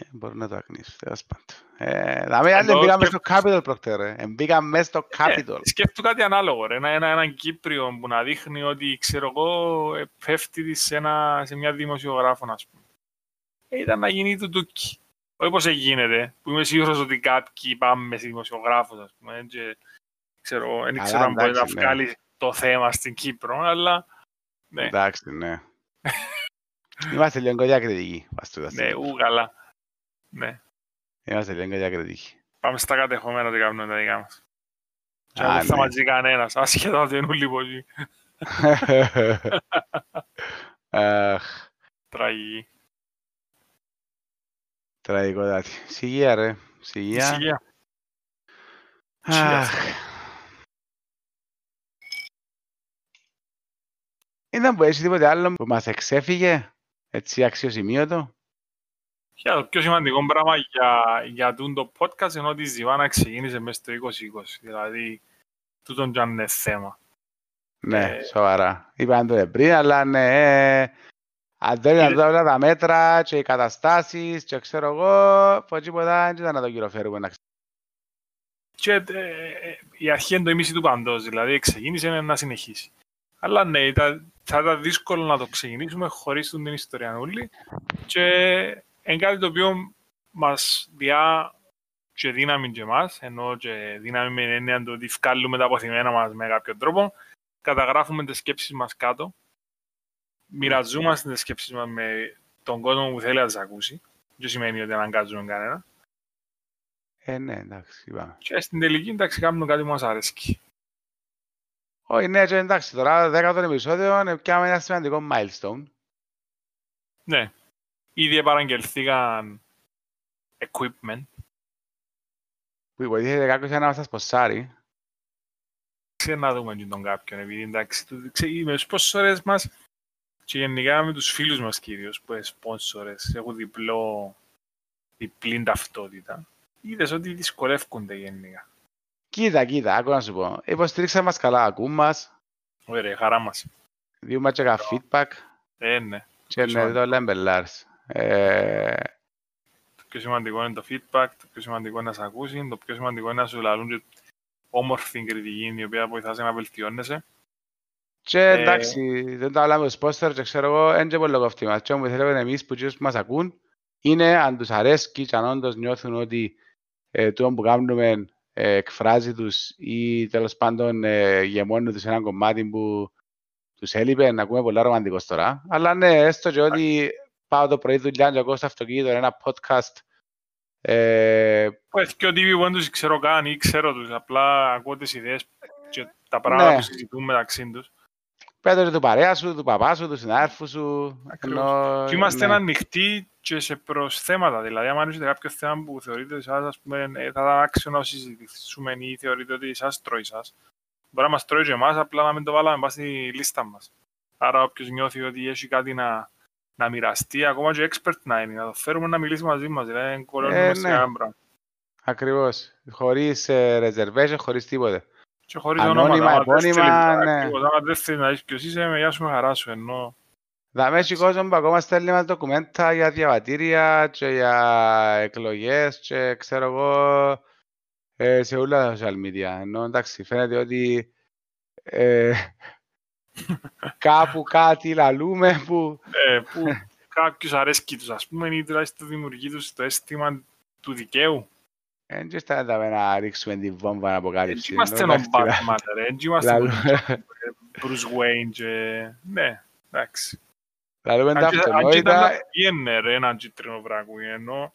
Speaker 1: Ε, Μπορώ να το ακνήσω, τέλος πάντων. Ε, Δηλαδή, άλλοι
Speaker 2: Ενώ
Speaker 1: μπήκαμε
Speaker 2: και-
Speaker 1: στο Capitol, προχτέ, ρε. Ε, Μπήκαμε μέσα στο Capitol.
Speaker 2: Ε, σκέφτου κάτι ανάλογο, ρε. Ένα, ένα, έναν Κύπριο που να δείχνει ότι, ξέρω εγώ, ε, πέφτει της σε, ένα, σε μια δημοσιογράφο, ας πούμε. Ε, ήταν να γίνει του τούκι. Όχι πως γίνεται, που είμαι σίγουρος ότι κάποιοι πάμε σε δημοσιογράφους, ας πούμε, και, ξέρω, εγώ, δεν
Speaker 1: Καλά,
Speaker 2: ξέρω αν μπορεί να
Speaker 1: εντάξει, ναι.
Speaker 2: βγάλεις το θέμα στην Κύπρο, αλλά ναι.
Speaker 1: Εντάξει, ναι. Είμαστε λίγο διακριτικοί. βάσει τούτα
Speaker 2: ναι,
Speaker 1: στιγμή.
Speaker 2: Ου, καλά. Ναι.
Speaker 1: Είμαστε λίγο διακριτικοί.
Speaker 2: Πάμε στα κατεχόμενα ότι κάνουμε τα δικά μας. Και
Speaker 1: Α,
Speaker 2: δεν θα
Speaker 1: ναι.
Speaker 2: μας ζει κανένας, άσχετα ότι είναι όλοι πολλοί.
Speaker 1: Αχ,
Speaker 2: Τραγική.
Speaker 1: τραγικό δάτι. Σιγεία, ρε. Σιγεία.
Speaker 2: Ησυχία.
Speaker 1: Αχ. Ήταν που έχει τίποτε άλλο που μας εξέφυγε, έτσι αξιοσημείωτο.
Speaker 2: Και το πιο σημαντικό πράγμα για, για τούν το podcast είναι ότι η Ζιβάνα ξεκίνησε μέσα στο 2020. Δηλαδή, τούτον και αν είναι θέμα.
Speaker 1: Ναι,
Speaker 2: Ε,
Speaker 1: σοβαρά. Είπαν το πριν, αλλά ναι, ε, αν δεν ήταν
Speaker 2: Είδε-
Speaker 1: όλα τα μέτρα και οι καταστάσεις και ξέρω εγώ, από τίποτα δεν ήταν να το κυροφέρουμε να
Speaker 2: Και ε, ε, η αρχή είναι το ίμιση του παντός, δηλαδή ξεκίνησε να συνεχίσει. Αλλά ναι, ήταν, θα ήταν δύσκολο να το ξεκινήσουμε χωρίς την ιστορία όλη. Και είναι κάτι το οποίο μας διά και δύναμη και εμάς, ενώ και δύναμη με την έννοια του ότι βγάλουμε τα αποθυμένα μας με κάποιον τρόπο, καταγράφουμε τις σκέψεις μας κάτω, μοιραζόμαστε τις σκέψεις μας με τον κόσμο που θέλει να τις ακούσει, δεν σημαίνει ότι αναγκάζουμε κανένα.
Speaker 1: Ε, ναι, εντάξει, είπαμε.
Speaker 2: Και στην τελική, εντάξει, κάνουμε κάτι που μας αρέσει.
Speaker 1: Όχι, ναι, και εντάξει, τώρα δέκατο επεισόδιο πιάμε ένα σημαντικό milestone.
Speaker 2: Ναι. Ήδη επαραγγελθήκαν equipment.
Speaker 1: Που βοηθήθηκε κάποιος να μας τα σποσάρει.
Speaker 2: Ξέρω να δούμε και τον κάποιον, επειδή εντάξει, το- ξέ- με τους σπόνσορες μας και γενικά με τους φίλους μας κυρίως που είναι σπόνσορες, έχουν διπλό, διπλή ταυτότητα. Είδες ότι δυσκολεύκονται γενικά.
Speaker 1: Κοίτα, κοίτα, άκου να σου πω. Υποστήριξαν μας καλά, ακούν μας,
Speaker 2: Ωραία, χαρά μας.
Speaker 1: διούμε και κανένα feedback
Speaker 2: Ε, ναι.
Speaker 1: και ναι,
Speaker 2: σημαντικό.
Speaker 1: το λέμε μπελάρς. Ε,
Speaker 2: Το πιο σημαντικό είναι το feedback, το πιο σημαντικό είναι να σε ακούσει, το πιο σημαντικό είναι να σου λαλούν και όμορφη κριτική η οποία βοηθάς σε να βελτιώνεσαι.
Speaker 1: Και
Speaker 2: Ε,
Speaker 1: εντάξει, δεν τα λέμε στους πόστερ και ξέρω εγώ, δεν και πολύ κοφτή μας. Και όμως θέλουμε εμείς που τους μας ακούν, είναι αν τους αρέσκει και αν όντως νιώθουν ότι ε, το που κάνουμε ε, εκφράζει τους ή τέλος πάντων ε, γεμώνει τους ένα κομμάτι που τους έλειπε, να ακούμε πολλά ρομαντικός τώρα. Αλλά ναι, έστω και ότι πάω το πρωί δουλειά και ακούω στο αυτοκίνητο ένα podcast Ε,
Speaker 2: Έχει και ο TV που δεν τους ξέρω καν ή ξέρω τους, απλά ακούω τις ιδέες και τα πράγματα
Speaker 1: Ναι.
Speaker 2: που συζητούν μεταξύ τους.
Speaker 1: Πέτω του παρέα σου, του παπά σου, του συνάδελφου σου.
Speaker 2: Ακριβώς.
Speaker 1: ενώ-
Speaker 2: Και είμαστε
Speaker 1: ναι.
Speaker 2: ανοιχτοί και σε προσθέματα. Δηλαδή, αν έχετε κάποιο θέμα που θεωρείτε εσάς, ας πούμε, ε, θα ήταν άξιο να συζητήσουμε ή θεωρείτε ότι εσάς τρώει εσάς, μπορεί να μας τρώει και εμάς, απλά να μην το βάλαμε πάνω στη λίστα μας. Άρα, όποιος νιώθει ότι έχει κάτι να, να μοιραστεί, ακόμα και expert να είναι, να το φέρουμε να μιλήσει μαζί μας. Δηλαδή, δεν κολλώνουμε
Speaker 1: Ε,
Speaker 2: σε
Speaker 1: ναι.
Speaker 2: κανένα πράγμα.
Speaker 1: Ακριβώς. Χωρίς ε, reservation, χωρίς τίποτε.
Speaker 2: Και χωρίς
Speaker 1: Ανώνυμα,
Speaker 2: ονόματα. άμα δεν
Speaker 1: επώνυμα,
Speaker 2: θέλεις,
Speaker 1: ναι.
Speaker 2: ακριβώς, άμα δεν θέλεις να είσαι ποιος είσαι, με γεια σου με χαρά σου, ενώ
Speaker 1: Δαμε έχει κόσμο που ακόμα στέλνει μας ντοκουμέντα για διαβατήρια και για εκλογές και ξέρω εγώ ε, σε όλα τα social media. Ενώ εντάξει φαίνεται ότι ε, κάπου κάτι λαλούμε που
Speaker 2: ε, που κάποιους αρέσκει τους, ας πούμε, ή τουλάχιστον δημιουργεί τους το αίσθημα του δικαίου.
Speaker 1: δεν αισθάνεται να ρίξουμε την βόμβα να
Speaker 2: Έτσι
Speaker 1: αποκάλυψη.
Speaker 2: είμαστε
Speaker 1: ενώ,
Speaker 2: ο
Speaker 1: εντάξει,
Speaker 2: Batman, ρε. Έτσι είμαστε ο
Speaker 1: λαλούμε-
Speaker 2: Bruce Wayne και... Ναι, εντάξει.
Speaker 1: Λαλούμε τα
Speaker 2: Αν και- αν και ήταν
Speaker 1: αυτονόητα.
Speaker 2: να πήγαινε, ρε, έναν κίτρινο βράκου, ενώ...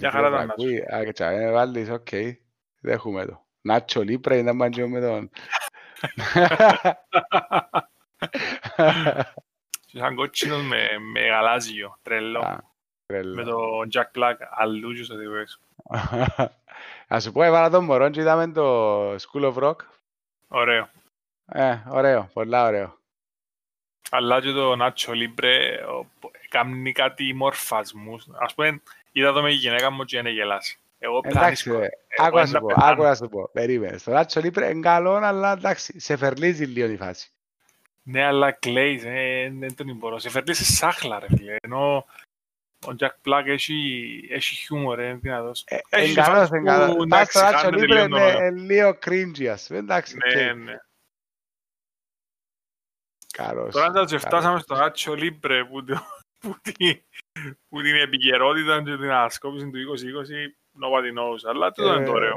Speaker 2: Μια χαρά ήταν να σου.
Speaker 1: Ακούει, α, και τσα, ε, βάλεις, οκ, δέχουμε το. Νάτσο Λίπρε ήταν μάντζο με τον.
Speaker 2: Και Σαν κότσινος με, με γαλάζιο, τρελό.
Speaker 1: Α, τρελό.
Speaker 2: Με το Jack Black αλλού και στο διβέσο.
Speaker 1: Ας σου πω, έβαλα τον μωρό και είδαμε το School of Rock.
Speaker 2: Ωραίο.
Speaker 1: Ε, ωραίο, πολλά ωραίο.
Speaker 2: Αλλά και το Nacho Libre ο- κάνει κάτι μορφασμούς. Ας πούμε, είδα το με η γυναίκα μου και είναι γελάσει. Εγώ
Speaker 1: Εντάξει,
Speaker 2: πεθάνεις,
Speaker 1: ρε.
Speaker 2: εγώ
Speaker 1: Άκου να
Speaker 2: να
Speaker 1: σου πω,
Speaker 2: πεθάνω.
Speaker 1: άκου να σου πω. Περίμενες. Στο Νάτσο Λίπρε είναι καλό, αλλά εντάξει, σε φερλίζει λίγο η φάση.
Speaker 2: Ναι, αλλά κλαίεις, ε, δεν τον μπορώ. Σε φέρνει σε σάχλα, ρε φίλε. Ενώ ο Jack Black έχει, έχει χιούμορ, είναι δυνατός.
Speaker 1: Ε,
Speaker 2: Έχει
Speaker 1: Είναι καλός,
Speaker 2: φάση
Speaker 1: είναι καλός.
Speaker 2: που,
Speaker 1: Πας
Speaker 2: εντάξει,
Speaker 1: στο Νάτσο
Speaker 2: κάνετε
Speaker 1: Λίπρε
Speaker 2: λίγο νωρά.
Speaker 1: είναι λίγο cringy, ας πούμε. Εντάξει,
Speaker 2: Ναι,
Speaker 1: οκ,
Speaker 2: ναι.
Speaker 1: καλός.
Speaker 2: Τώρα θα και
Speaker 1: καλός.
Speaker 2: φτάσαμε στο Nacho Libre που, το- που, την, που την επικαιρότητα και την ανασκόπηση του 2020 nobody knows. Αλλά τούτο είναι το
Speaker 1: Ε,
Speaker 2: ωραίο.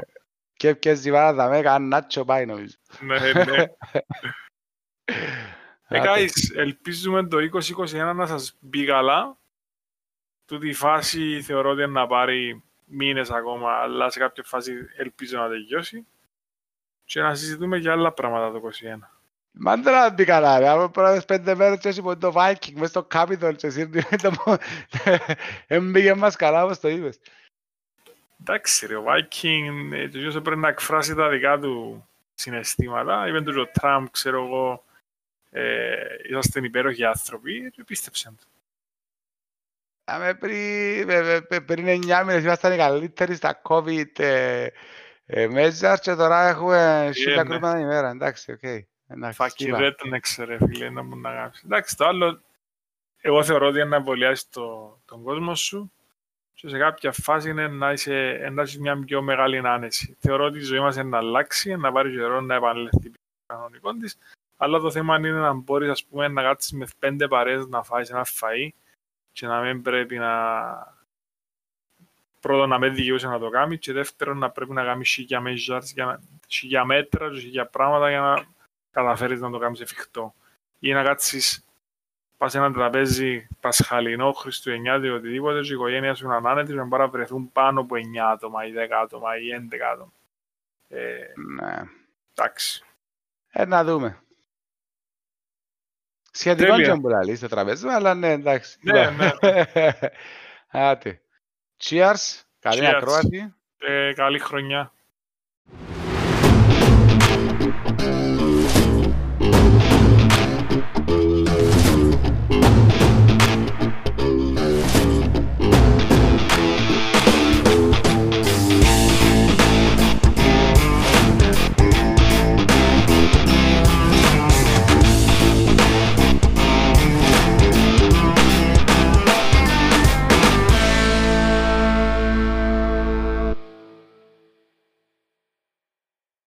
Speaker 1: Και ποιες ζιβάρα θα με έκανε Nacho πάει νομίζω.
Speaker 2: Ναι, ναι. Ε,
Speaker 1: Άντε.
Speaker 2: guys, ελπίζουμε το 2021 να σας μπει καλά. Τούτη η φάση θεωρώ ότι είναι να πάρει μήνες ακόμα, αλλά σε κάποια φάση ελπίζω να τελειώσει. Και να συζητούμε για άλλα πράγματα το 2021.
Speaker 1: Μα δεν θα μπει καλά, ρε. Από πρώτες πέντε μέρες και έτσι το Viking μες στο Capitol και σύρνει το... Εν μπήκε μας καλά όπως το είπες.
Speaker 2: Εντάξει ρε, ο Viking ε, το γιος πρέπει να εκφράσει τα δικά του συναισθήματα. Είπε του ο Τραμπ, ξέρω εγώ, ε, είσαστε υπέροχοι άνθρωποι και πίστεψαν το.
Speaker 1: Άμε πριν, ε, ε, ε, πριν 9 μήνες ήμασταν οι καλύτεροι στα COVID ε, ε, measures και τώρα έχουμε χίλια
Speaker 2: ναι.
Speaker 1: κρούσματα την ημέρα. Εντάξει, οκ. Εντάξει,
Speaker 2: Fucking
Speaker 1: σκύβα.
Speaker 2: rednecks ρε φίλε, να μου να γράψει. Εντάξει, το άλλο, εγώ θεωρώ ότι είναι να εμβολιάσει το, τον κόσμο σου και σε κάποια φάση είναι να είσαι, να έχεις μια πιο μεγάλη άνεση. Θεωρώ ότι η ζωή μας είναι να αλλάξει, να πάρει καιρό να επανέλθει πίσω στο κανονικό της, αλλά το θέμα είναι να μπορείς ας πούμε, να κάτσεις με πέντε παρέες να φάεις ένα φαΐ και να μην πρέπει να πρώτον να μην δικαιούσε να το κάνεις και δεύτερον να πρέπει να κάνεις χίλια measures, για να, χίλια μέτρα και χίλια πράγματα για να καταφέρεις να το κάνεις εφικτό. Ή να κάτσεις πας σε ένα τραπέζι πασχαλινό, χριστουγεννιάτικο, οτιδήποτε και η οικογένεια σου είναι άνετη και να μπορεί να βρεθούν πάνω από 9 άτομα ή 10 άτομα ή 11 άτομα. Ε,
Speaker 1: Ναι.
Speaker 2: εντάξει.
Speaker 1: Ε, να δούμε. Σχετικό
Speaker 2: Τέλεια.
Speaker 1: και που λαλείς το τραπέζι, αλλά ναι, εντάξει.
Speaker 2: Ναι, ναι.
Speaker 1: Άτε. Cheers. Καλή
Speaker 2: Cheers.
Speaker 1: ακρόαση.
Speaker 2: Ε, καλή χρονιά.